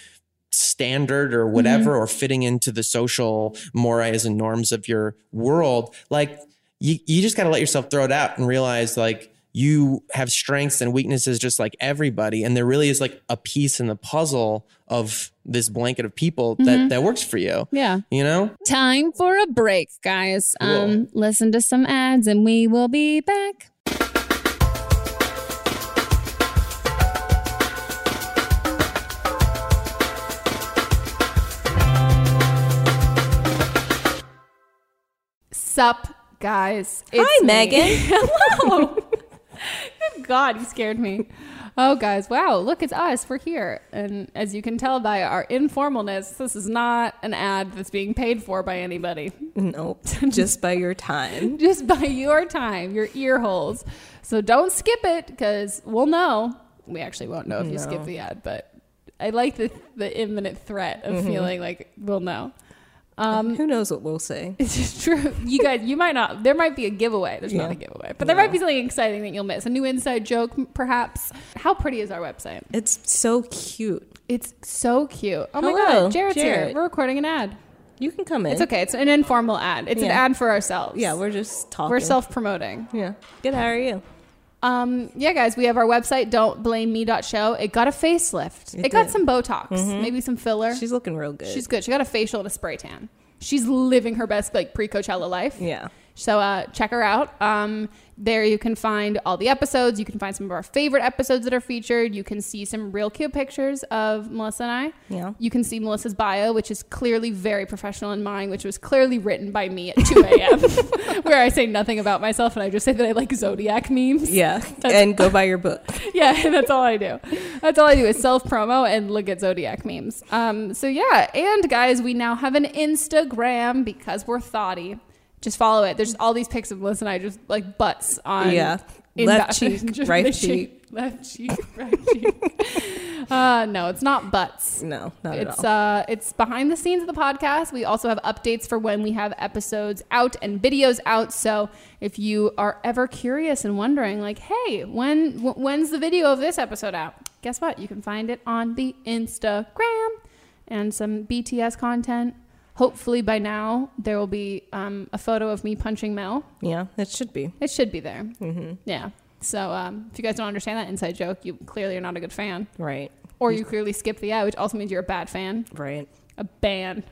standard or whatever, or fitting into the social mores and norms of your world, like you, you just got to let yourself throw it out and realize like you have strengths and weaknesses just like everybody. And there really is like a piece in the puzzle of this blanket of people that, Mhm. that works for you. Yeah. You know? Time for a break, guys. Um, listen to some ads and we will be back. Sup, guys. Hi, me. Megan. Hello. Good God, you scared me. Oh, guys, wow, look, it's us. We're here. And as you can tell by our informalness, this is not an ad that's being paid for by anybody. Nope. Just by your time. Just by your time, your ear holes. So don't skip it because we'll know. We actually won't know if you skip the ad, but I like the, the imminent threat of Mhm. feeling like we'll know. Um, Who knows what we'll say? It's just true. You guys, you might not. There might be a giveaway. There's not a giveaway, but there might be something exciting that you'll miss. A new inside joke, perhaps. How pretty is our website? It's so cute. It's so cute. Oh my Hello, god, Jared's here. We're recording an ad. You can come in. It's okay. It's an informal ad. It's an ad for ourselves. Yeah, we're just talking. We're self promoting. Yeah. Good. How are you? Um, yeah, guys, we have our website, don't blame me.show. It got a facelift. It, It got some Botox, Mhm. maybe some filler. She's looking real good. She's good. She got a facial and a spray tan. She's living her best like pre Coachella life. Yeah. So uh, check her out. Um, there you can find all the episodes. You can find some of our favorite episodes that are featured. You can see some real cute pictures of Melissa and I. Yeah. You can see Melissa's bio, which is clearly very professional, and mine, which was clearly written by me at 2 a.m., where I say nothing about myself and I just say that I like zodiac memes. Yeah. That's- and go buy your book. yeah, that's all I do. That's all I do is self promo and look at zodiac memes. Um, so yeah, and guys, we now have an Instagram because we're thoughty. Just follow it. There's all these pics of Melissa and I just like butts on Yeah. Left cheek, right cheek. left cheek, right cheek. uh, no, it's not butts. No, not at it's all. uh it's behind the scenes of the podcast. We also have updates for when we have episodes out and videos out. So if you are ever curious and wondering, like, hey, when w- when's the video of this episode out? Guess what? You can find it on the Instagram and some BTS content. Hopefully by now there will be um, a photo of me punching Mel. Yeah, it should be. It should be there. Mm-hmm. Yeah. So um, if you guys don't understand that inside joke, you clearly are not a good fan. Right. Or you clearly skip the ad, which also means you're a bad fan. Right. A ban.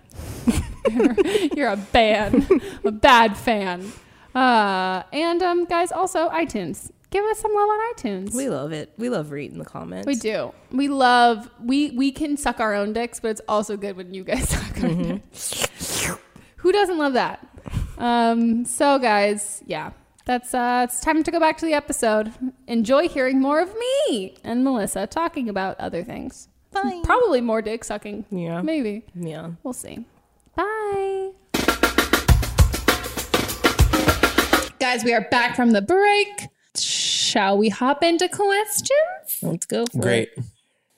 you're, you're a ban. a bad fan. Uh, and um, guys, also iTunes. Give us some love on iTunes. We love it. We love reading the comments. We do. We love. We we can suck our own dicks, but it's also good when you guys suck our Mhm. dicks. Who doesn't love that? Um. So, guys, yeah, that's uh. It's time to go back to the episode. Enjoy hearing more of me and Melissa talking about other things. Bye. Probably more dick sucking. Yeah. Maybe. Yeah. We'll see. Bye. Guys, we are back from the break. Shall we hop into questions? Let's go. For Great.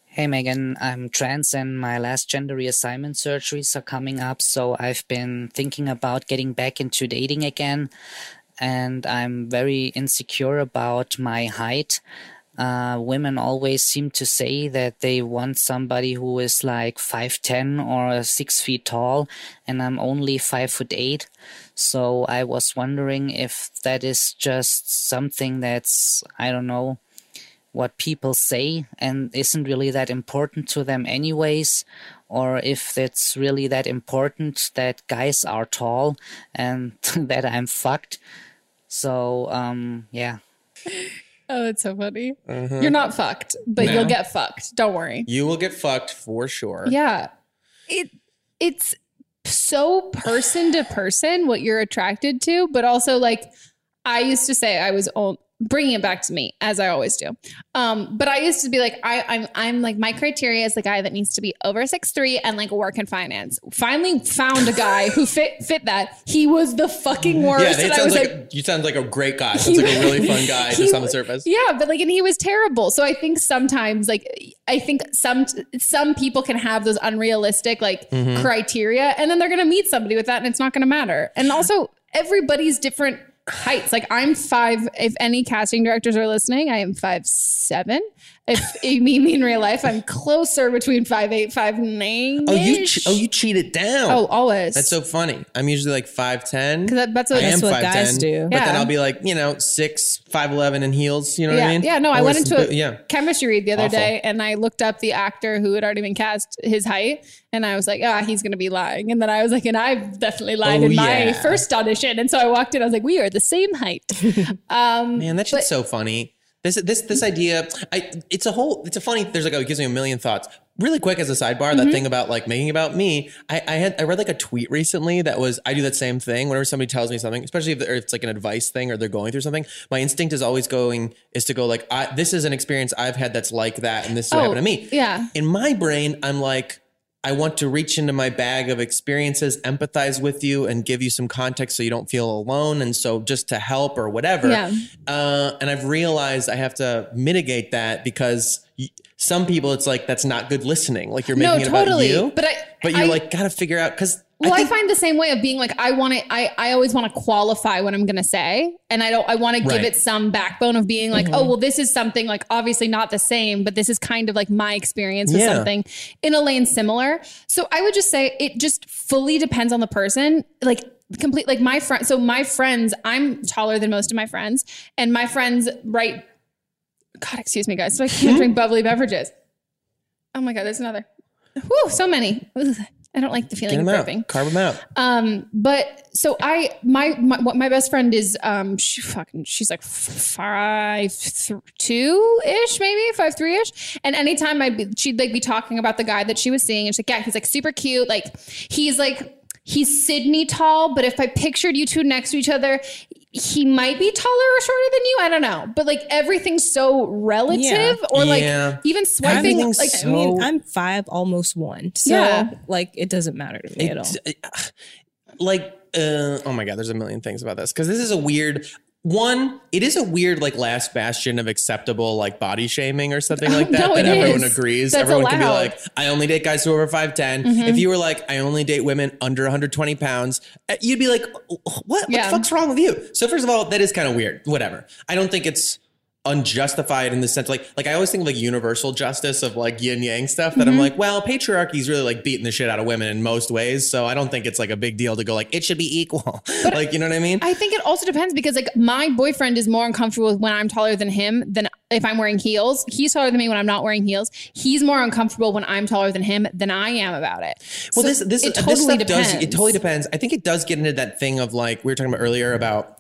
Hey Megan, I'm trans and my last gender reassignment surgeries are coming up, so I've been thinking about getting back into dating again, and I'm very insecure about my height. Uh, women always seem to say that they want somebody who is like 5'10 or 6 feet tall, and I'm only 5 foot 8. So I was wondering if that is just something that's, I don't know, what people say and isn't really that important to them anyways or if it's really that important that guys are tall and that I'm fucked. So um yeah. Oh, that's so funny. Mhm. You're not fucked, but No. you'll get fucked. Don't worry. You will get fucked for sure. Yeah. It it's so person to person what you're attracted to, but also like I used to say I was on bringing it back to me as I always do. Um, but I used to be like I, I'm I'm like my criteria is the guy that needs to be over six three and like work in finance. Finally found a guy who fit fit that. He was the fucking worst. Yeah, and I was sounds like, like you sound like a great guy. Sounds like a really fun guy he just on the surface. Yeah, but like, and he was terrible. So I think sometimes, like, I think some some people can have those unrealistic like Mhm. criteria, and then they're gonna meet somebody with that, and it's not gonna matter. And also, everybody's different heights. Like, I'm five. If any casting directors are listening, I am five seven. If you meet me in real life, I'm closer between five eight, five nine. Oh, you che- oh you cheat it down. Oh, always. That's so funny. I'm usually like five ten. Because that, that's what, that's five ten. But Yeah. then I'll be like, you know, six, five eleven in heels. You know what I mean? Yeah, no, I went into a yeah. chemistry read the other Awful. day and I looked up the actor who had already been cast, his height, and I was like, ah, he's going to be lying. And then I was like, and I've definitely lied Oh, in my yeah. first audition. And so I walked in, I was like, we are the same height. um, Man, that shit's so funny. This this this idea, I it's a whole it's a funny. There's like a, it gives me a million thoughts. Really quick as a sidebar, that Mhm. thing about like making about me. I, I had I read like a tweet recently that was I do that same thing whenever somebody tells me something, especially if, it's like an advice thing or they're going through something. My instinct is always going is to go like I, this is an experience I've had that's like that, and this is what Oh, happened to me. Yeah. In my brain, I'm like. I want to reach into my bag of experiences, empathize with you, and give you some context so you don't feel alone. And so, just to help or whatever. Yeah. Uh, and I've realized I have to mitigate that because y- some people, it's like that's not good listening. Like you're No, making it totally. about you, But I- but you I- like got to figure out because Well, I, find the same way of being like I want to. I I always want to qualify what I'm going to say, and I don't. I want to give it some backbone of being like, Mhm. oh, well, this is something like obviously not the same, but this is kind of like my experience with Yeah. something in a lane similar. So I would just say it just fully depends on the person. Like complete. Like my friend. So my friends, I'm taller than most of my friends, and my friends right. God, excuse me, guys. So I can't drink bubbly beverages. Oh my god, there's another. Whew, so many. I don't like the Get feeling them of out. Carve them out. Um, but so I, my, my, what my best friend is, um, she fucking, she's like five, th- two ish, maybe five, three ish. And anytime I'd be, she'd like be talking about the guy that she was seeing and she's like, yeah, he's like super cute. Like he's like, he's Sydney tall, but if I pictured you two next to each other, he might be taller or shorter than you. I don't know. But like everything's so relative Yeah. or like Yeah. even swiping, Everything's like, I mean, I'm five, almost one. So Yeah. like it doesn't matter to me at all. like uh, oh my god there's a million things about this because this is a weird one it is a weird like last bastion of acceptable like body shaming or something like that No, that everyone is. agrees. That's everyone can be like i only date guys who are over 5'10 Mhm. if you were like i only date women under 120 pounds uh, you'd be like what what the fuck's wrong with you? So first of all that is kind of weird. Whatever. I don't think it's unjustified in the sense like like I always think of like universal justice of like yin yang stuff that I'm Mhm. like well patriarchy is really like beating the shit out of women in most ways so I don't think it's like a big deal to go like it should be equal like you know what I mean I think it also depends because like my boyfriend is more uncomfortable when I'm taller than him than if I'm wearing heels. He's taller than me when I'm not wearing heels. He's more uncomfortable when I'm taller than him than I am about it. Well, So this this it this totally stuff depends. does it totally depends. I think it does get into that thing of like we were talking about earlier about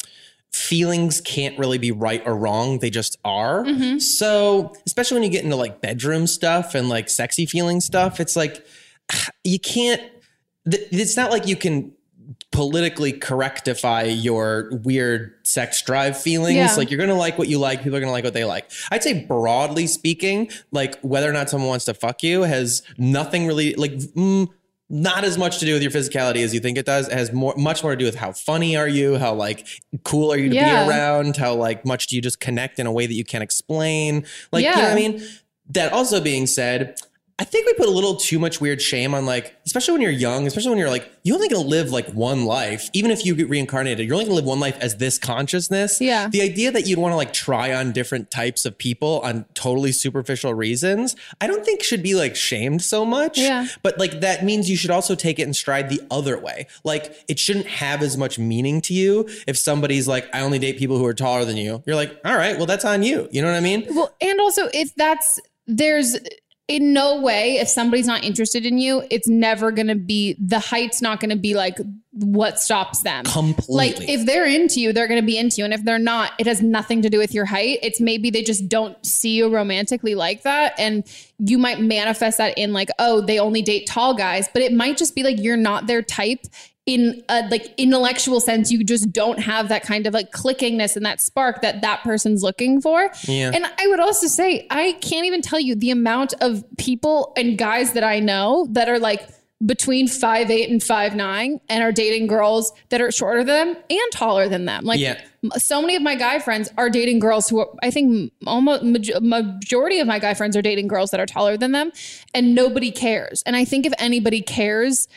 feelings can't really be right or wrong; they just are. Mhm. So, especially when you get into like bedroom stuff and like sexy feeling stuff, it's like you can't. It's not like you can politically correctify your weird sex drive feelings. Yeah. Like you're gonna like what you like, people are gonna like what they like. I'd say broadly speaking, like whether or not someone wants to fuck you has nothing really like mm, not as much to do with your physicality as you think it does. It has more much more to do with how funny are you, how like cool are you to Yeah. be around, how like much do you just connect in a way that you can't explain. Like you know what I mean? That also being said, I think we put a little too much weird shame on like, especially when you're young, especially when you're like, you're only gonna live like one life. Even if you get reincarnated, you're only gonna live one life as this consciousness. Yeah. The idea that you'd want to like try on different types of people on totally superficial reasons, I don't think should be like shamed so much. Yeah. But like that means you should also take it in stride the other way. Like it shouldn't have as much meaning to you if somebody's like, I only date people who are taller than you. You're like, all right, well, that's on you. You know what I mean? Well, and also if that's there's in no way if somebody's not interested in you, it's never going to be the height's not going to be like what stops them. Completely. Like if they're into you, they're going to be into you and if they're not, it has nothing to do with your height. It's maybe they just don't see you romantically like that and you might manifest that in like, oh, they only date tall guys, but it might just be like you're not their type in a like intellectual sense you just don't have that kind of like clickingness and that spark that that person's looking for Yeah. and i would also say i can't even tell you the amount of people and guys that i know that are like between five eight and five nine and are dating girls that are shorter than them and taller than them like Yeah. so many of my guy friends are dating girls who are i think almost majority of my guy friends are dating girls that are taller than them and nobody cares and i think if anybody cares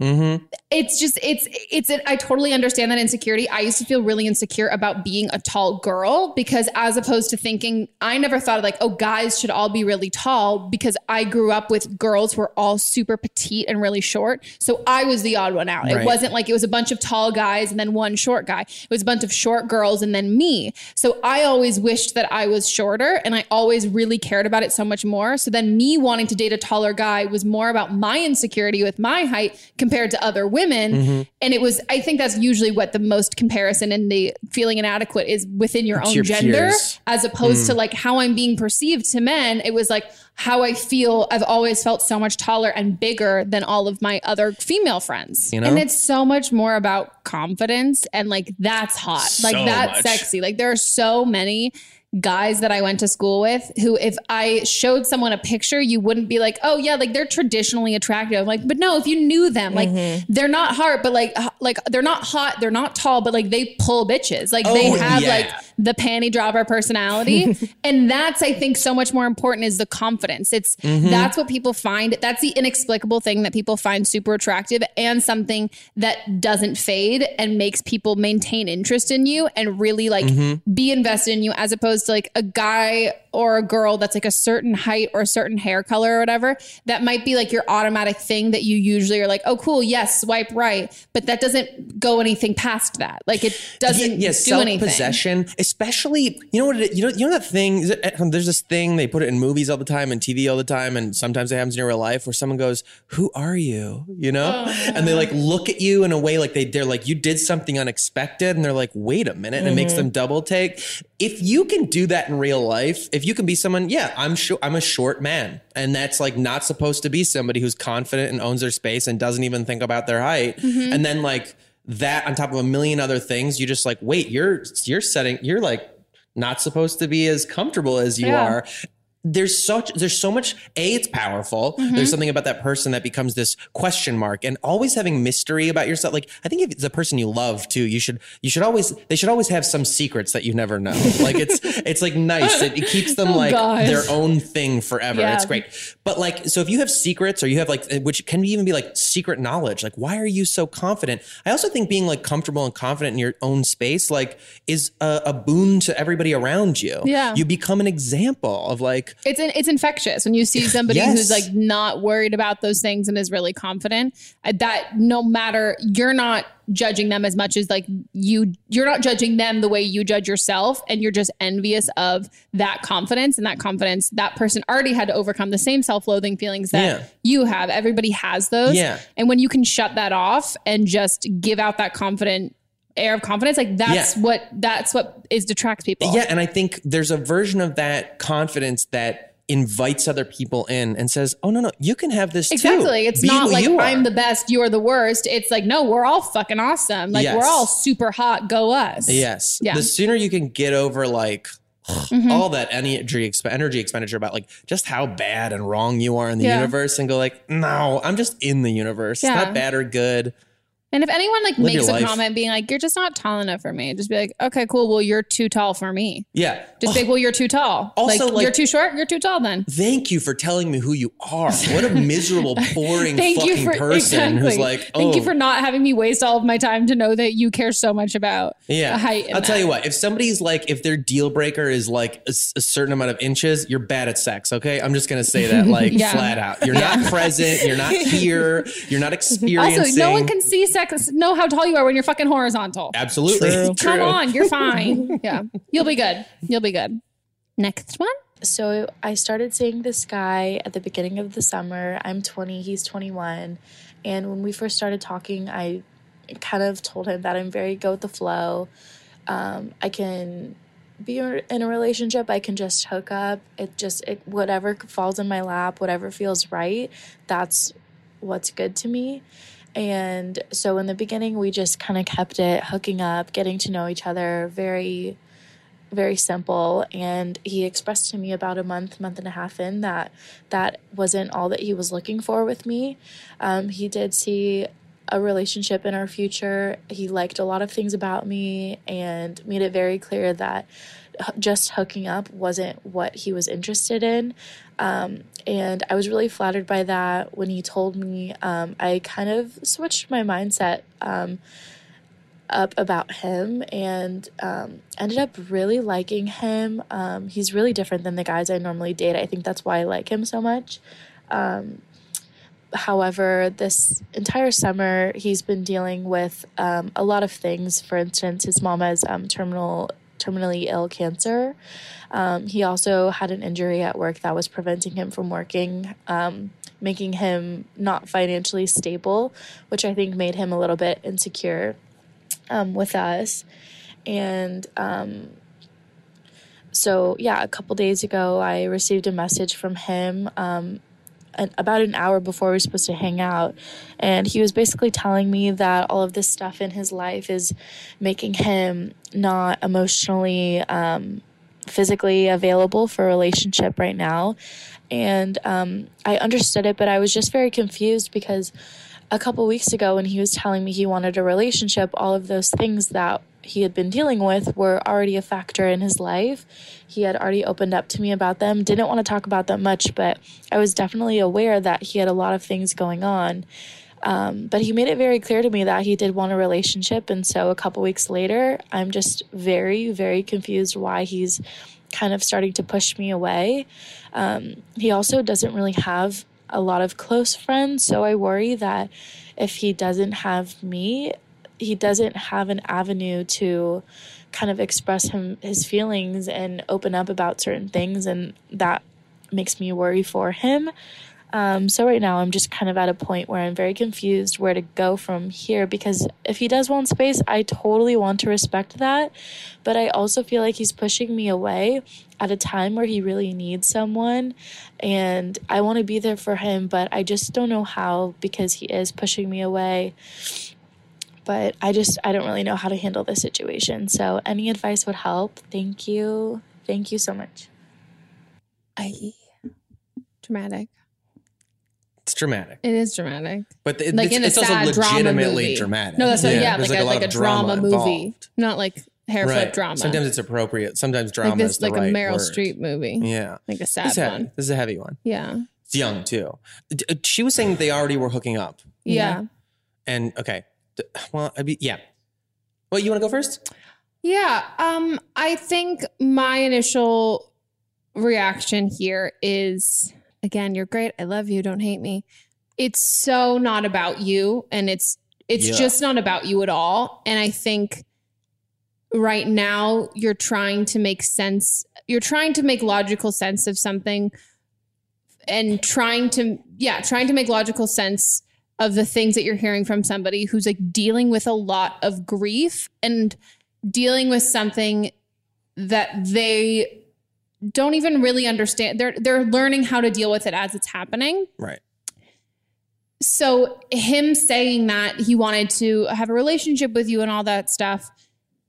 Mm-hmm. it's just it's it's it, I totally understand that insecurity. I used to feel really insecure about being a tall girl because as opposed to thinking I never thought of like oh guys should all be really tall because I grew up with girls who were all super petite and really short. So I was the odd one out. It wasn't like it was a bunch of tall guys and then one short guy. It was a bunch of short girls and then me. So I always wished that I was shorter and I always really cared about it so much more. So then me wanting to date a taller guy was more about my insecurity with my height compared to other women. Mhm. And it was, I think that's usually what the most comparison and the feeling inadequate is within your To own your gender, peers. as opposed to Mm. like how I'm being perceived to men. It was like how I feel. I've always felt so much taller and bigger than all of my other female friends. You know? And it's so much more about confidence and like that's hot. Like that's much. sexy. Like there are so many guys that I went to school with who, if I showed someone a picture, you wouldn't be like, oh yeah, like they're traditionally attractive. I'm like, but no, if you knew them, like Mm-hmm. they're not hard, but like, like they're not hot, they're not tall, but like they pull bitches. Like they Oh, have yeah. like the panty dropper personality. and that's, I think, so much more important is the confidence. It's Mm-hmm. Mhm. that's what people find. That's the inexplicable thing that people find super attractive and something that doesn't fade and makes people maintain interest in you and really like Mhm. be invested in you as opposed to like a guy or a girl that's like a certain height or a certain hair color or whatever. That might be like your automatic thing that you usually are like, oh, cool, yes, swipe right. But that doesn't go anything past that. Like it doesn't yeah, do self anything. possession, especially you know what it, you know you know that thing. it- um, There's this thing they put it in movies all the time and TV all the time, and sometimes it happens in real life where someone goes, "Who are you?" You know, and they like look at you in a way like they they're like you did something unexpected, and they're like, "Wait a minute," and it makes Mhm. them double take. If you can do that in real life, if you can be someone, yeah, I'm sure I'm a short man, and that's like not supposed to be somebody who's confident and owns their space and doesn't even think about their height, Mhm. and then like that on top of a million other things, you just like, wait, you're you're setting, you're like not supposed to be as comfortable as you Yeah. are. There's such there's so much a it's powerful. Mhm. There's something about that person that becomes this question mark and always having mystery about yourself. Like I think if it's a person you love too, you should you should always they should always have some secrets that you never know. Like it's it's like nice. It, it keeps them Oh, like gosh. their own thing forever. Yeah. It's great. But like, so if you have secrets or you have like, which can even be like secret knowledge, like why are you so confident? I also think being like comfortable and confident in your own space, like is a, a boon to everybody around you. Yeah. You become an example of like, It's in, it's infectious when you see somebody who's like not worried about those things and is really confident. uh, That no matter you're not judging them as much as like you you're not judging them the way you judge yourself and you're just envious of that confidence and that confidence that person already had to overcome the same self-loathing feelings that Yeah. you have everybody has those Yeah. and when you can shut that off and just give out that confident air of confidence like that's Yeah. what that's what is detracts people yeah. And I think there's a version of that confidence that invites other people in and says, oh, no, no, you can have this too. Exactly. It's Be not like. I'm the best, you're the worst. It's like, no, we're all fucking awesome. Like Yes. we're all super hot. Go us. Yes. Yeah. The sooner you can get over like Mhm. all that energy exp- energy expenditure about like just how bad and wrong you are in the Yeah. universe and go like, no, I'm just in the universe. Yeah. It's not bad or good. And if anyone like Live makes a life. comment being like, you're just not tall enough for me, just be like, okay, cool. Well, you're too tall for me. Yeah. Just be like, oh. well, you're too tall. Also, like, like- you're too short. You're too tall then. Thank you for telling me who you are. What a miserable, boring Thank you fucking for person who's like, oh, Thank you oh. for not having me waste all of my time to know that you care so much about yeah. height. I'll tell you what, if somebody's like, if their deal breaker is like a certain amount of inches, you're bad at sex. Okay. I'm just going to say that like Yeah. flat out. You're not present. You're not here. You're not experiencing. Also, no one can see sex, know how tall you are when you're fucking horizontal. Absolutely. Come True. on, you're fine. yeah, you'll be good. You'll be good. Next one. So I started seeing this guy at the beginning of the summer. I'm 20, he's 21. And when we first started talking, I kind of told him that I'm very go with the flow. Um, I can be in a relationship, I can just hook up. It just, it, whatever falls in my lap, whatever feels right, that's what's good to me. And so in the beginning, we just kind of kept it hooking up, getting to know each other, very very simple. And he expressed to me about a month month and a half in that that wasn't all that he was looking for with me. Um, he did see a relationship in our future. He liked a lot of things about me and made it very clear that just hooking up wasn't what he was interested in um, and i was really flattered by that when he told me um, i kind of switched my mindset um, up about him and um, ended up really liking him. Um, he's really different than the guys I normally date. I think that's why I like him so much. Um, however, this entire summer, he's been dealing with a lot of things. For instance, his mom has terminal, terminally ill cancer. Um, he also had an injury at work that was preventing him from working, um, making him not financially stable, which I think made him a little bit insecure um, with us. And um, so, yeah, a couple days ago, I received a message from him um, an, about an hour before we were supposed to hang out. And he was basically telling me that all of this stuff in his life is making him not emotionally um, physically available for a relationship right now. And um, I understood it, but I was just very confused because a couple weeks ago, when he was telling me he wanted a relationship, all of those things that he had been dealing with were already a factor in his life. He had already opened up to me about them. Didn't want to talk about them much, but I was definitely aware that he had a lot of things going on. Um, but he made it very clear to me that he did want a relationship. And so a couple weeks later, I'm just very, very confused why he's kind of starting to push me away. Um, he also doesn't really have a lot of close friends. So I worry that if he doesn't have me, he doesn't have an avenue to kind of express him his feelings and open up about certain things and that makes me worry for him. Um, so right now i'm just kind of at a point where i'm very confused where to go from here because if he does want space i totally want to respect that. But i also feel like he's pushing me away at a time where he really needs someone and i want to be there for him but i just don't know how because he is pushing me away but I just I don't really know how to handle this situation. So any advice would help. Thank you. Thank you so much. I dramatic. It's dramatic. It is dramatic. But it, like it's, in a it's also sad drama legitimately movie. dramatic. No, that's what, yeah, There's like, a, lot like a of drama, movie, not like hair flip Right. drama. Sometimes it's appropriate. Sometimes drama like this, is the like right a Meryl word. Streep movie. Yeah. like a This sad is one. This is a heavy one. Yeah, It's young too. Uh, She was saying they already were hooking up. yeah, And okay. Well, I mean, yeah. Well, you want to go first? yeah. Um, I think my initial reaction here is again, you're great. I love you. Don't hate me. It's so not about you, and it's it's Yeah. just not about you at all. And I think right now you're trying to make sense. You're trying to make logical sense of something and trying to yeah trying to make logical sense of the things that you're hearing from somebody who's like dealing with a lot of grief and dealing with something that they don't even really understand they're they're learning how to deal with it as it's happening Right. so him saying that he wanted to have a relationship with you and all that stuff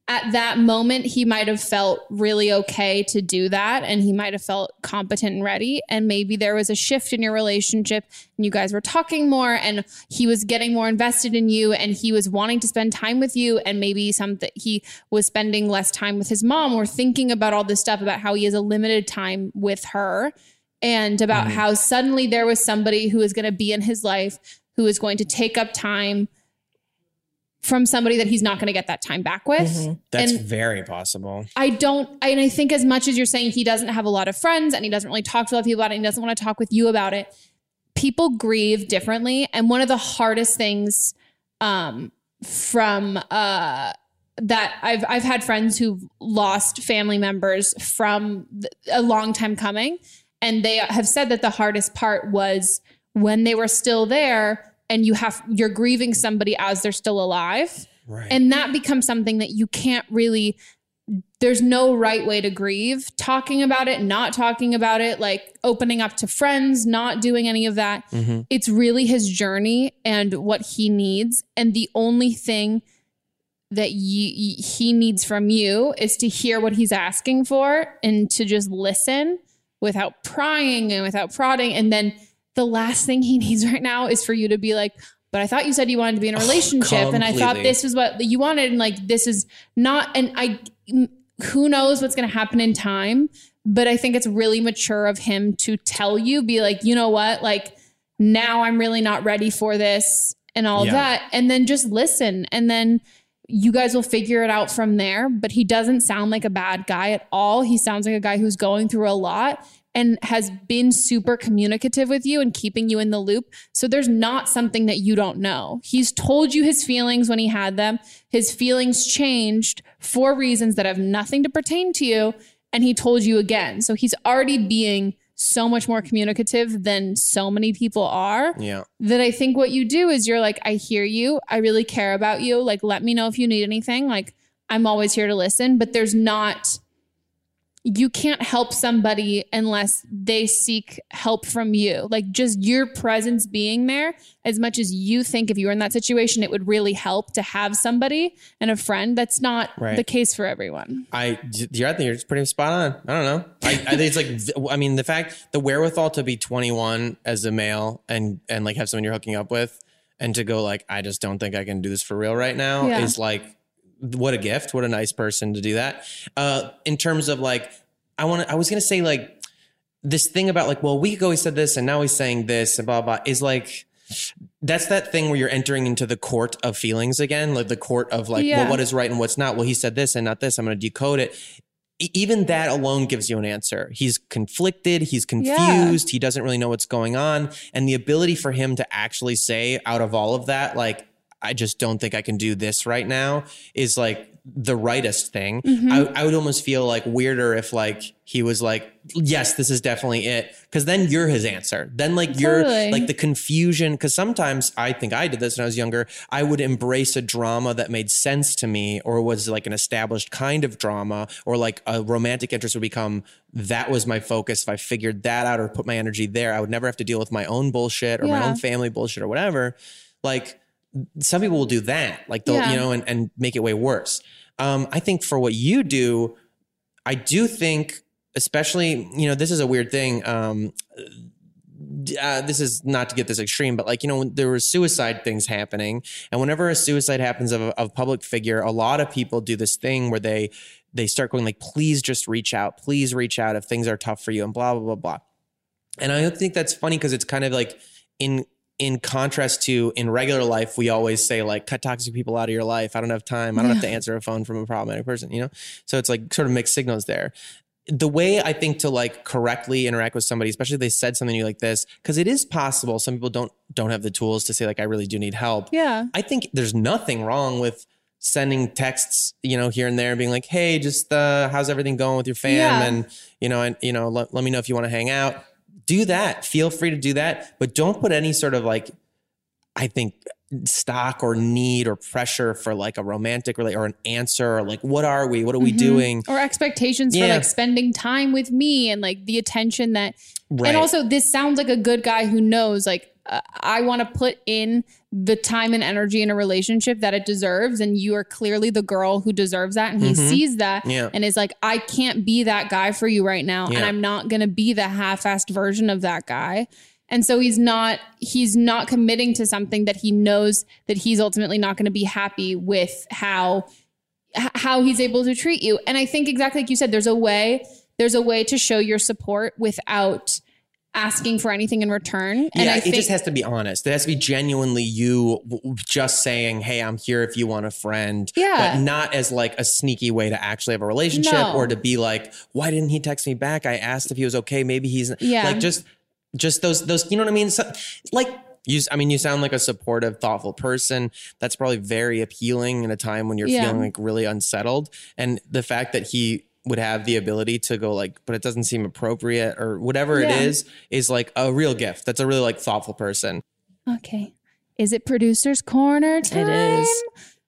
at that moment he might have felt really okay to do that and he might have felt competent and ready. And maybe there was a shift in your relationship and you guys were talking more and he was getting more invested in you and he was wanting to spend time with you and maybe something he was spending less time with his mom or thinking about all this stuff about how he has a limited time with her and about mm-hmm. how suddenly there was somebody who was going to be in his life who is going to take up time from somebody that he's not going to get that time back with. That's And very possible. I don't, and I think as much as you're saying he doesn't have a lot of friends and he doesn't really talk to a lot of people about it and he doesn't want to talk with you about it, people grieve differently. And one of the hardest things um, from uh, that I've I've had friends who've lost family members from th- a long time coming, and they have said that the hardest part was when they were still there, and you have you're grieving somebody as they're still alive, right? And that becomes something that you can't really. There's no right way to grieve. Talking about it, not talking about it, like opening up to friends, not doing any of that Mhm. it's really his journey and what he needs and the only thing that ye- he needs from you is to hear what he's asking for and to just listen without prying and without prodding and then the last thing he needs right now is for you to be like but I thought you said you wanted to be in a oh, relationship and I thought this is what you wanted and like this is not and I who knows what's going to happen in time but I think it's really mature of him to tell you be like you know what? Like now I'm really not ready for this and all Yeah. that and then just listen and then you guys will figure it out from there but he doesn't sound like a bad guy at all. He sounds like a guy who's going through a lot and has been super communicative with you and keeping you in the loop so there's not something that you don't know he's told you his feelings when he had them his feelings changed for reasons that have nothing to pertain to you and he told you again so he's already being so much more communicative than so many people are Yeah. that I think what you do is you're like, I hear you. I really care about you. Like, let me know if you need anything. Like, I'm always here to listen, but there's not you can't help somebody unless they seek help from you. Like just your presence being there, as much as you think if you were in that situation, it would really help to have somebody and a friend. That's not Right. the case for everyone. I, you're, I think you're just pretty spot on. I don't know. I, I think it's like, I mean, the fact, the wherewithal to be 21 as a male and, and like have someone you're hooking up with and to go like, I just don't think I can do this for real right now Yeah. is like, what a gift. What a nice person to do that. Uh, in terms of like, I want to, I was going to say like this thing about like, well, a week ago he said this and now he's saying this and blah, blah, is like, that's that thing where you're entering into the court of feelings again, like the court of like, Yeah. well, what is right and what's not. Well, he said this and not this. I'm going to decode it. E- Even that alone gives you an answer. He's conflicted. He's confused. He doesn't really know what's going on. And the ability for him to actually say out of all of that, like, I just don't think I can do this right now is like the rightest thing. Mhm. I, I would almost feel like weirder if like he was like, yes, this is definitely it. Cause then you're his answer. Then like you're Totally. like the confusion. Cause sometimes I think I did this when I was younger. I would embrace a drama that made sense to me or was like an established kind of drama or like a romantic interest would become that was my focus. If I figured that out or put my energy there, I would never have to deal with my own bullshit or my own family bullshit or whatever. Like some people will do that, like they'll, Yeah. you know, and, and make it way worse. Um, I think for what you do, I do think, especially, you know, this is a weird thing. Um, uh, this is not to get this extreme, but like, you know, when there were suicide things happening. And whenever a suicide happens of a, of a public figure, a lot of people do this thing where they, they start going like, please just reach out, please reach out if things are tough for you and blah, blah, blah, blah. And I think that's funny because it's kind of like in in contrast to in regular life, we always say like cut toxic people out of your life. I don't have time. I don't have to answer a phone from a problematic person, you know? So it's like sort of mixed signals there. The way I think to like correctly interact with somebody, especially if they said something to you like this, because it is possible some people don't don't have the tools to say like I really do need help. Yeah. I think there's nothing wrong with sending texts, you know, here and there being like, hey, just uh, how's everything going with your fam? Yeah. And, you know, and, you know, let, let me know if you want to hang out. Do that. Feel free to do that. But don't put any sort of like, I think, stock or need or pressure for like a romantic relate or an answer or like, what are we? What are we Mhm. doing? Or expectations for like spending time with me and like the attention that. Right. And also, this sounds like a good guy who knows like uh, I want to put in the time and energy in a relationship that it deserves, and you are clearly the girl who deserves that, and he Mhm. sees that, Yeah. and is like, I can't be that guy for you right now, and I'm not gonna be the half-assed version of that guy. And so he's not he's not committing to something that he knows that he's ultimately not going to be happy with how how he's able to treat you. And I think exactly like you said, there's a way, there's a way to show your support without asking for anything in return. and yeah, I it think just has to be honest. It has to be genuinely you just saying, "Hey, I'm here if you want a friend." Yeah. but not as like a sneaky way to actually have a relationship No. or to be like, "Why didn't he text me back? I asked if he was okay. Maybe he's Yeah. like just just those those. You know what I mean? So, like." You, I mean, you sound like a supportive, thoughtful person. That's probably very appealing in a time when you're Yeah. feeling like really unsettled. And the fact that he would have the ability to go like, but it doesn't seem appropriate or whatever Yeah. it is, is like a real gift. That's a really like thoughtful person. okay. Is it producer's corner time? is.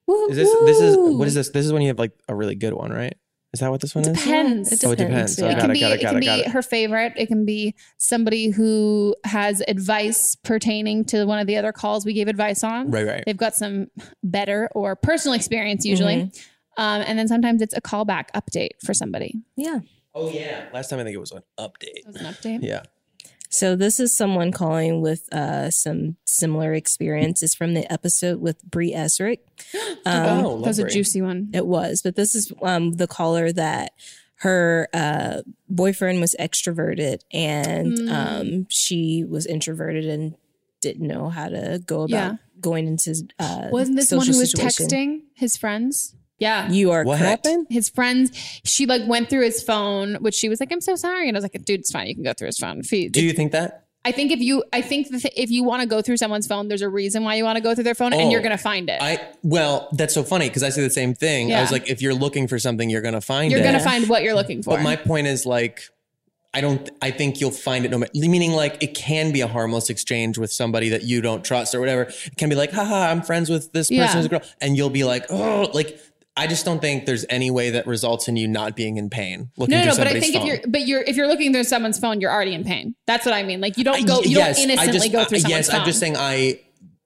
Woo, Is this this is what is this? This is when you have like a really good one, right? Is that what this one is? Depends. It Oh, it depends. depends, Oh, it got can it, be it, it can be her favorite. It can be somebody who has advice pertaining to one of the other calls we gave advice on. Right, right. They've got some better or personal experience usually. Mm-hmm. Um, and then sometimes it's a callback update for somebody. Yeah. Oh yeah. Last time I think it was an update. It was an update. Yeah. So this is someone calling with uh, some similar experiences from the episode with Bree Essrig. Um, Oh, that was a juicy one. It was, but this is um, the caller that her uh, boyfriend was extroverted and Mm. um, she was introverted and didn't know how to go about Yeah. going into. Uh, Wasn't this one who was situation. texting his friends? Yeah. You are What happened? his friends, she like went through his phone, which she was like, I'm so sorry. And I was like, dude, it's fine. You can go through his phone. If he- Do you think that? I think if you, I think if you want to go through someone's phone, there's a reason why you want to go through their phone, and Oh, you're gonna find it. I well, that's so funny because I say the same thing. I was like, if you're looking for something, you're gonna find you're it. gonna find what you're looking for. But my point is like, I don't. I think you'll find it no matter. Meaning, like, it can be a harmless exchange with somebody that you don't trust or whatever. It can be like, haha, I'm friends with this person's Yeah. girl, and you'll be like, oh, like. I just don't think there's any way that results in you not being in pain looking No, no, but I think phone. if you're, but you're, if you're looking through someone's phone, you're already in pain. That's what I mean. Like you don't go, you Yes, don't innocently just- go through someone's Yes, phone. I'm just saying I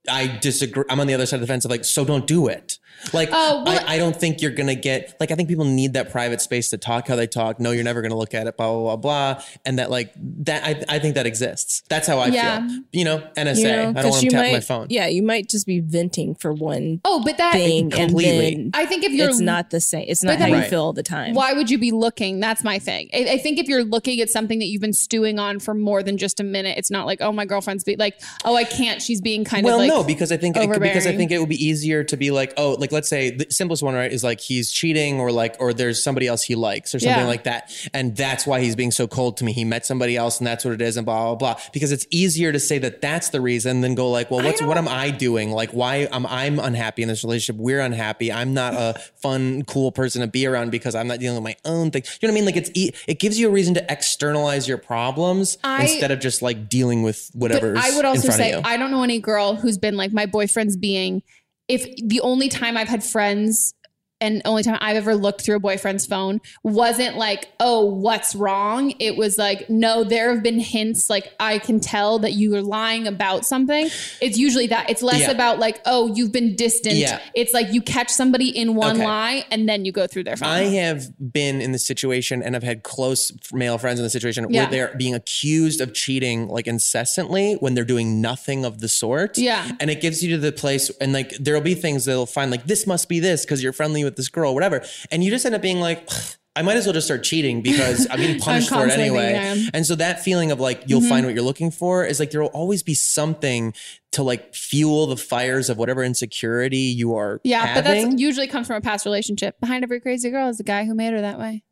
I disagree. I'm on the other side of the fence of like, so don't do it. Like, Oh, well- I, I don't think you're gonna get like I think people need that private space to talk how they talk. No, you're never gonna look at it. Blah blah blah blah. And that like that I, I think that exists. That's how I Yeah. feel. You know, NSA. You know, I don't want to you tap might, my phone. Yeah, you might just be venting for one Oh, but that thing, Completely. and then I think if you're it's not the same. It's not how then- you Right. feel all the time. Why would you be looking? That's my thing. I, I think if you're looking at something that you've been stewing on for more than just a minute, it's not like, oh, my girlfriend's be like, oh, I can't. She's being kind well, of like, Well, no, because I think because I think it would be easier to be like, oh, like let's say the simplest one, right, is like he's cheating or like or there's somebody else he likes or something Yeah. like that, and that's why he's being so cold to me. He met somebody else, and that's what it is, and blah blah blah. Because it's easier to say that that's the reason than go like, well, what's what am I doing? Like, why am I'm unhappy in this relationship? We're unhappy. I'm not a fun, cool person to be around because I'm not dealing with my own thing. You know what I mean? Like it's e- it gives you a reason to externalize your problems I- instead of just like dealing with whatever I would also say. I don't know any girl who's been like my boyfriend's being. If the only time I've had friends and only time I've ever looked through a boyfriend's phone wasn't like, oh, what's wrong? It was like, no, there have been hints. Like I can tell that you are lying about something. It's usually that. It's less Yeah. about like, oh, you've been distant. Yeah. It's like you catch somebody in one Okay. lie and then you go through their phone. I have been in this situation and I've had close male friends in the situation Yeah. where they're being accused of cheating like incessantly when they're doing nothing of the sort. Yeah. And it gives you to the place and like there'll be things they'll find like this must be this because you're friendly with this girl, whatever. And you just end up being like, I might as well just start cheating because I'm getting punished for it anyway. And so that feeling of like you'll Mhm. find what you're looking for is like there will always be something to like fuel the fires of whatever insecurity you are yeah, but having. that's usually comes from a past relationship. Behind every crazy girl is the guy who made her that way.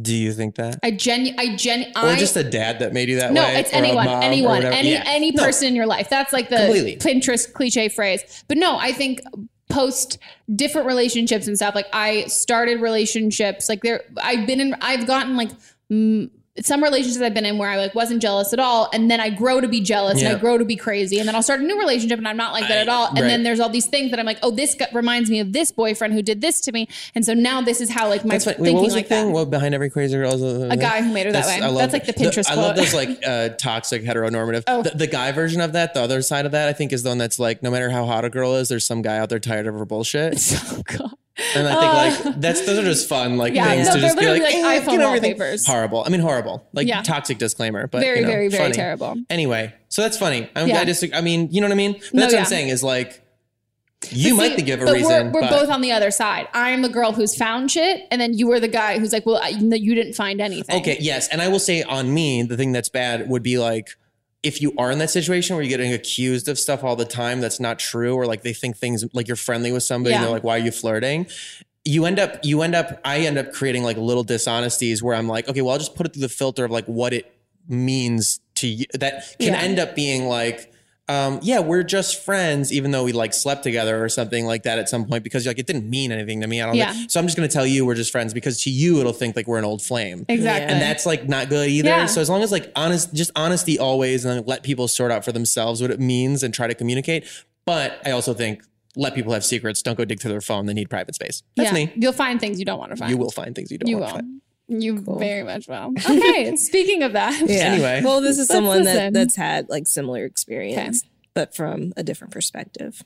Do you think that? I genu I genu or just a dad that made you that no, way? No, it's anyone, anyone, any Yeah. any No. person in your life. That's like the Completely. Pinterest cliche phrase. But no, I think post different relationships and stuff. Like I started relationships. Like there, I've been in. I've gotten like. Mm, some relationships I've been in where I like wasn't jealous at all, and then I grow to be jealous Yeah. and I grow to be crazy, and then I'll start a new relationship and I'm not like that at all. And right. then there's all these things that I'm like, oh, this gu- reminds me of this boyfriend who did this to me, and so now this is how like my That's fine. Wait, thinking what was like the thing? that. What behind every crazy girl is a, A guy who made her that way. That's like the Pinterest I love those like uh, toxic heteronormative. Oh. The, the guy version of that, the other side of that, I think is the one that's like, no matter how hot a girl is, there's some guy out there tired of her bullshit. oh god. And I think like that's those are just fun like Yeah, things no, to just be like, like eh, iPhone everything- wallpapers. Horrible. I mean horrible. Like Yeah. toxic disclaimer, but Very, you know, very, very funny. terrible. Anyway, so that's funny. I'm, Yeah. I just I mean, you know what I mean? But No, that's what yeah. I'm saying is like you But might see, give a but reason, We're, we're but both on the other side. I'm the girl who's found shit, and then you were the guy who's like, well, I, you didn't find anything. Okay, yes. And I will say on me, the thing that's bad would be like if you are in that situation where you're getting accused of stuff all the time that's not true, or like they think things like you're friendly with somebody and they're like, why are you flirting? You end up, you end up, I end up creating like little dishonesties where I'm like, okay, well, I'll just put it through the filter of like what it means to you. That can Yeah. end up being like, um, yeah, we're just friends, even though we like slept together or something like that at some point because like it didn't mean anything to me. I don't Yeah. know. So I'm just gonna tell you we're just friends because to you it'll think like we're an old flame. Exactly. And that's like not good either. Yeah. So as long as like honest, just honesty always, and let people sort out for themselves what it means and try to communicate. But I also think let people have secrets. Don't go dig through their phone. They need private space. That's yeah. me. You'll find things you don't want to find. You will find things you don't You want will. to find. You very much will. Okay. Speaking of that. Yeah. Anyway. well, this is someone that, that's had like similar experience, but from a different perspective.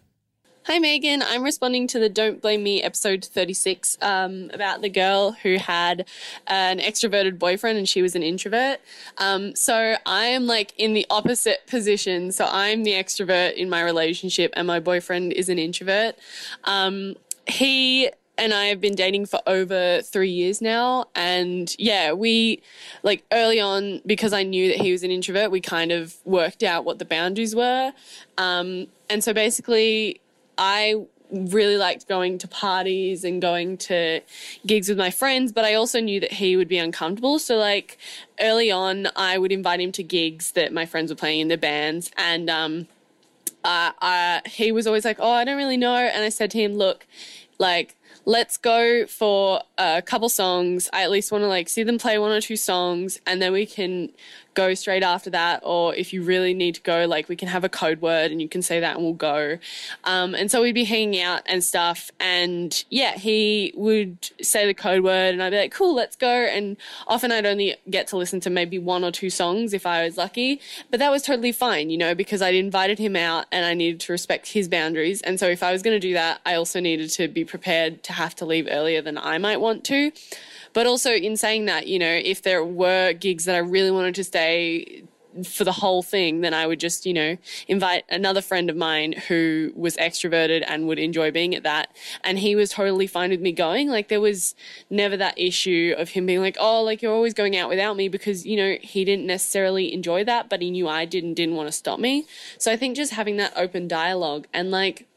Hi, Megan. I'm responding to the Don't Blame Me episode 36 um, about the girl who had an extroverted boyfriend and she was an introvert. Um, so I am like in the opposite position. So I'm the extrovert in my relationship and my boyfriend is an introvert. Um, he and I have been dating for over three years now. And yeah, we, like early on, because I knew that he was an introvert, we kind of worked out what the boundaries were. Um, and so basically, I really liked going to parties and going to gigs with my friends, but I also knew that he would be uncomfortable. So, like, early on, I would invite him to gigs that my friends were playing in their bands. And, um, uh, uh, he was always like, Oh, I don't really know. And I said to him, Look, like, let's go for a couple songs. I at least want to like see them play one or two songs and then we can go straight after that. Or if you really need to go, like we can have a code word and you can say that and we'll go. Um, and so we'd be hanging out and stuff. And yeah, he would say the code word and I'd be like, cool, let's go. And often I'd only get to listen to maybe one or two songs if I was lucky. But that was totally fine, you know, because I'd invited him out and I needed to respect his boundaries. And so if I was going to do that, I also needed to be prepared to have to leave earlier than I might want to. But also, in saying that, you know, if there were gigs that I really wanted to stay for the whole thing, then I would just, you know, invite another friend of mine who was extroverted and would enjoy being at that. And he was totally fine with me going. Like, there was never that issue of him being like, oh, like, you're always going out without me because, you know, he didn't necessarily enjoy that, but he knew I did and didn't want to stop me. So I think just having that open dialogue and like,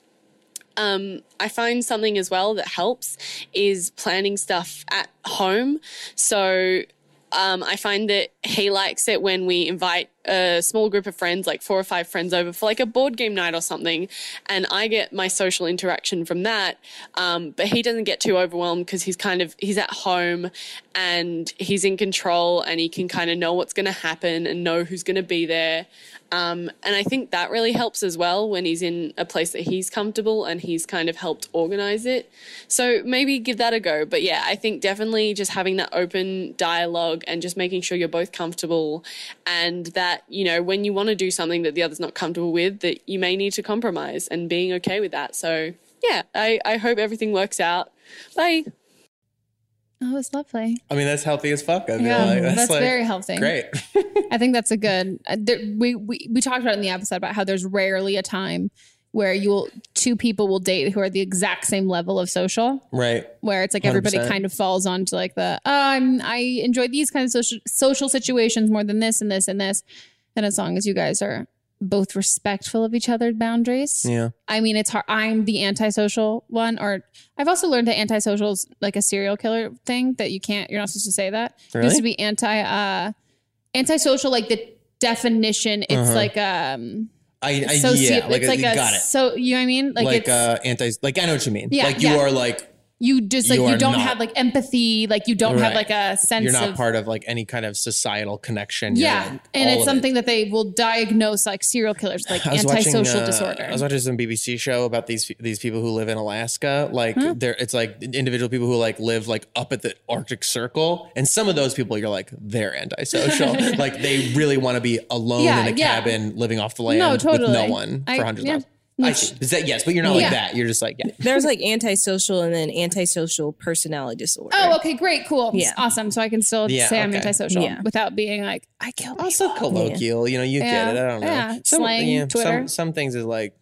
um, I find something as well that helps is planning stuff at home. So um, I find that he likes it when we invite a small group of friends, like four or five friends over for like a board game night or something. And I get my social interaction from that. Um, but he doesn't get too overwhelmed because he's kind of, he's at home and he's in control and he can kind of know what's going to happen and know who's going to be there. Um, and I think that really helps as well when he's in a place that he's comfortable and he's kind of helped organize it. So maybe give that a go. But yeah, I think definitely just having that open dialogue and just making sure you're both comfortable and that, you know, when you want to do something that the other's not comfortable with, that you may need to compromise and being okay with that. So yeah, I, I hope everything works out. Bye. Oh, it's lovely. I mean, that's healthy as fuck. I feel Yeah, like that's like, very healthy. Great. I think that's a good. Uh, there, we, we we talked about in the episode about how there's rarely a time where you'll two people will date who are the exact same level of social. Right. Where it's like everybody 100%. kind of falls onto like the oh, I'm I enjoy these kinds of social social situations more than this and this and this, and as long as you guys are both respectful of each other's boundaries. Yeah. I mean, it's hard. I'm the antisocial one, or I've also learned that antisocial is like a serial killer thing that you can't, you're not supposed to say that. It used to be anti, uh, antisocial, like the definition, it's Uh-huh. like, um, I, I soci- yeah, like it's like you a, got it. so, you know what I mean? Like, Like, it's, uh anti like I know what you mean. Yeah, like you yeah. are like you just like, you you, don't not- have like empathy, like you don't have like a sense you're not of, part of like any kind of societal connection. Yeah. like, and it's of it. something that they will diagnose like serial killers, like was watching, antisocial uh, disorder. I was watching some BBC show about these these people who live in Alaska. Like Huh? they're it's like individual people who like live like up at the Arctic Circle, and some of those people you're like they're antisocial. like they really want to be alone Yeah, in a yeah. cabin, living off the land No, with no one I- for hundreds yeah. of. I see. Is that yes? But you're not Yeah. like that. You're just like yeah. There's like antisocial and then antisocial personality disorder. Oh, okay, great, cool, Yeah. awesome. So I can still Yeah, say I'm antisocial Yeah. without being like I kill people. Also colloquial. You know, you Yeah. get it. I don't know. Yeah. Some, Slang, Twitter. Some some things is like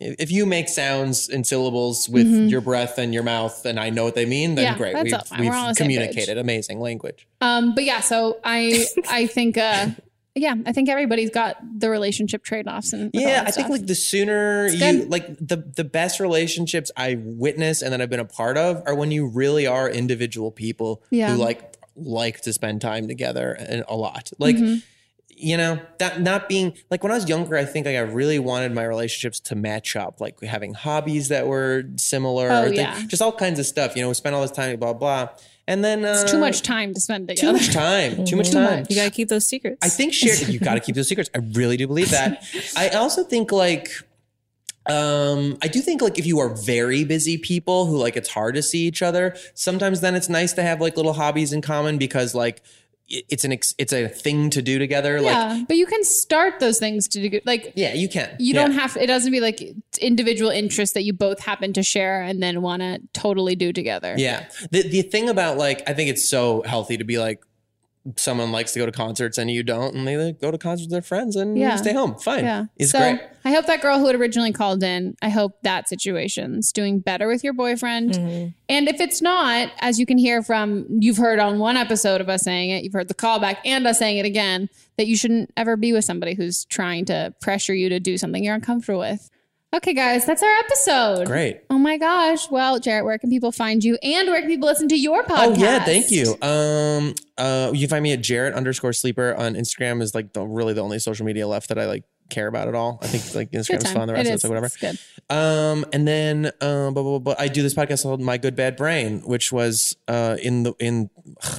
if you make sounds and syllables with Mhm. your breath and your mouth, and I know what they mean, then Yeah, great. We've. We're we've all on the same page. communicated. Amazing language. Um, but yeah, so I I think uh yeah, I think everybody's got the relationship trade offs and Yeah, I think like the sooner It's you good. like the the best relationships I witness and that I've been a part of are when you really are individual people Yeah. who like like to spend time together and a lot. Like Mhm. you know, that not being like when I was younger, I think like I really wanted my relationships to match up, like having hobbies that were similar, Oh, yeah. just all kinds of stuff. You know, we spend all this time, blah, blah blah, and then uh, it's too much time to spend together. too much time, too much time. You gotta keep those secrets. I think share you got to keep those secrets. I really do believe that. I also think like um I do think like if you are very busy people who like it's hard to see each other, sometimes then it's nice to have like little hobbies in common because like it- it's an ex- it's a thing to do together like yeah, but you can start those things to do like yeah, you can. you Yeah. don't have it doesn't be like individual interests that you both happen to share and then want to totally do together. Yeah. The the thing about like I think it's so healthy to be like someone likes to go to concerts and you don't and they go to concerts with their friends and Yeah. you stay home. Fine. Yeah. It's so great. I hope that girl who had originally called in, I hope that situation's doing better with your boyfriend. Mm-hmm. And if it's not, as you can hear from, you've heard on one episode of us saying it, you've heard the callback and us saying it again, that you shouldn't ever be with somebody who's trying to pressure you to do something you're uncomfortable with. Okay, guys, that's our episode. Great. Oh my gosh. Well, Jarrett, where can people find you and where can people listen to your podcast? Oh yeah, thank you. Um, uh, you can find me at Jarrett underscore sleeper on Instagram is like the really the only social media left that I like care about it all. I think like Instagram's fun. The It rest of is. it's like whatever. It's good. Um, and then um, blah, blah, blah, I do this podcast called My Good Bad Brain, which was uh in the in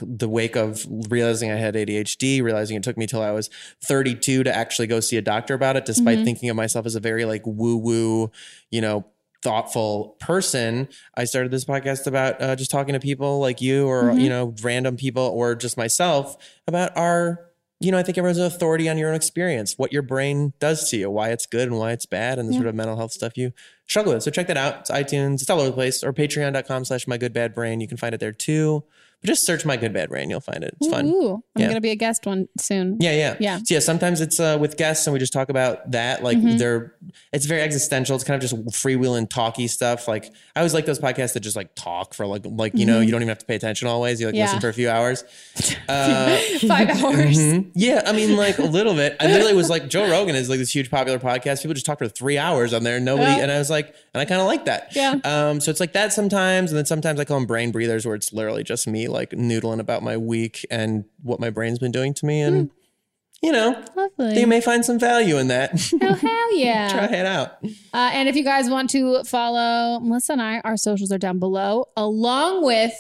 the wake of realizing I had ADHD, realizing it took me till I was 32 to actually go see a doctor about it, despite Mhm. thinking of myself as a very like woo woo, you know. Thoughtful person. I started this podcast about uh, just talking to people like you, or Mhm. you know, random people, or just myself about our you know, I think everyone's an authority on your own experience, what your brain does to you, why it's good and why it's bad, and the Yeah. sort of mental health stuff you struggle with. So check that out. It's iTunes, it's all over the place, or patreon.com slash my good bad brain. You can find it there too. Just search my good bad brain, you'll find it. It's fun. I'm Yeah. gonna be a guest one soon. Yeah, yeah, Yeah. So yeah, sometimes it's uh, with guests, and we just talk about that. Like Mhm. they're, it's very existential. It's kind of just freewheeling, talky stuff. Like I always like those podcasts that just like talk for like, like you know, Mhm. you don't even have to pay attention always. You like Yeah. listen for a few hours. Uh, Five hours. mhm. Yeah, I mean, like a little bit. I literally was like, Joe Rogan is like this huge popular podcast. People just talk for three hours on there. and Nobody, and I was like, and I kind of like that. Yeah. Um, so it's like that sometimes, and then sometimes I call them brain breathers, where it's literally just me like noodling about my week and what my brain's been doing to me, and you know, Lovely. you may find some value in that. Oh hell yeah! Try it out. Uh, and if you guys want to follow Melissa and I, our socials are down below, along with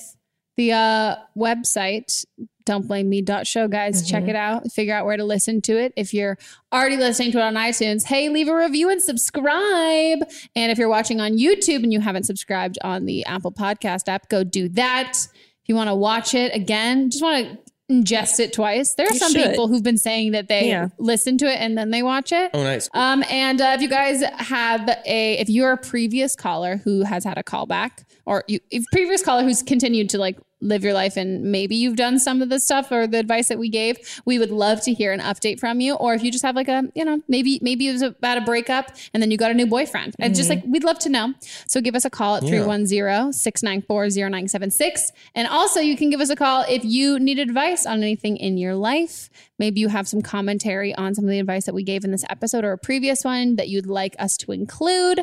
the uh, website, don't blame me.show. Guys, check Mhm. it out. Figure out where to listen to it. If you're already listening to it on iTunes, hey, leave a review and subscribe. And if you're watching on YouTube and you haven't subscribed on the Apple Podcast app, go do that. If you want to watch it again, just want to ingest it twice. There are You some should. people who've been saying that they Yeah. listen to it and then they watch it. Oh, nice. Um, and uh, if you guys have a, if you're a previous caller who has had a callback, or you, if previous caller who's continued to like live your life and maybe you've done some of the stuff or the advice that we gave, we would love to hear an update from you. Or if you just have like a, you know, maybe maybe it was about a breakup and then you got a new boyfriend, and just Mhm. like we'd love to know. So give us a call at Yeah. 310-694-0976. And also you can give us a call if you need advice on anything in your life. Maybe you have some commentary on some of the advice that we gave in this episode or a previous one that you'd like us to include.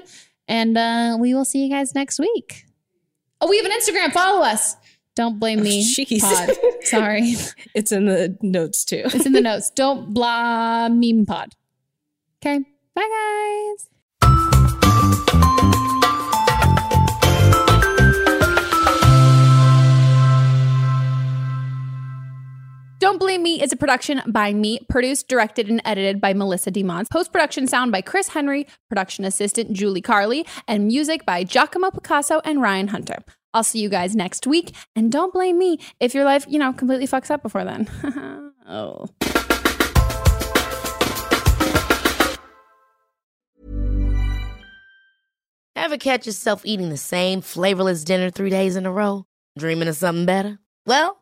And uh, we will see you guys next week. Oh, we have an Instagram. Follow us. Don't blame oh, me. Jeez. Pod. Sorry. It's in the notes too. It's in the notes. Don't blah meme pod. Okay. Bye, guys. Don't Blame Me is a production by me, produced, directed, and edited by Melissa DeMons. Post production sound by Chris Henry, production assistant Julie Carley, and music by Giacomo Picasso and Ryan Hunter. I'll see you guys next week, and don't blame me if your life, you know, completely fucks up before then. oh. Ever catch yourself eating the same flavorless dinner three days in a row? Dreaming of something better? Well,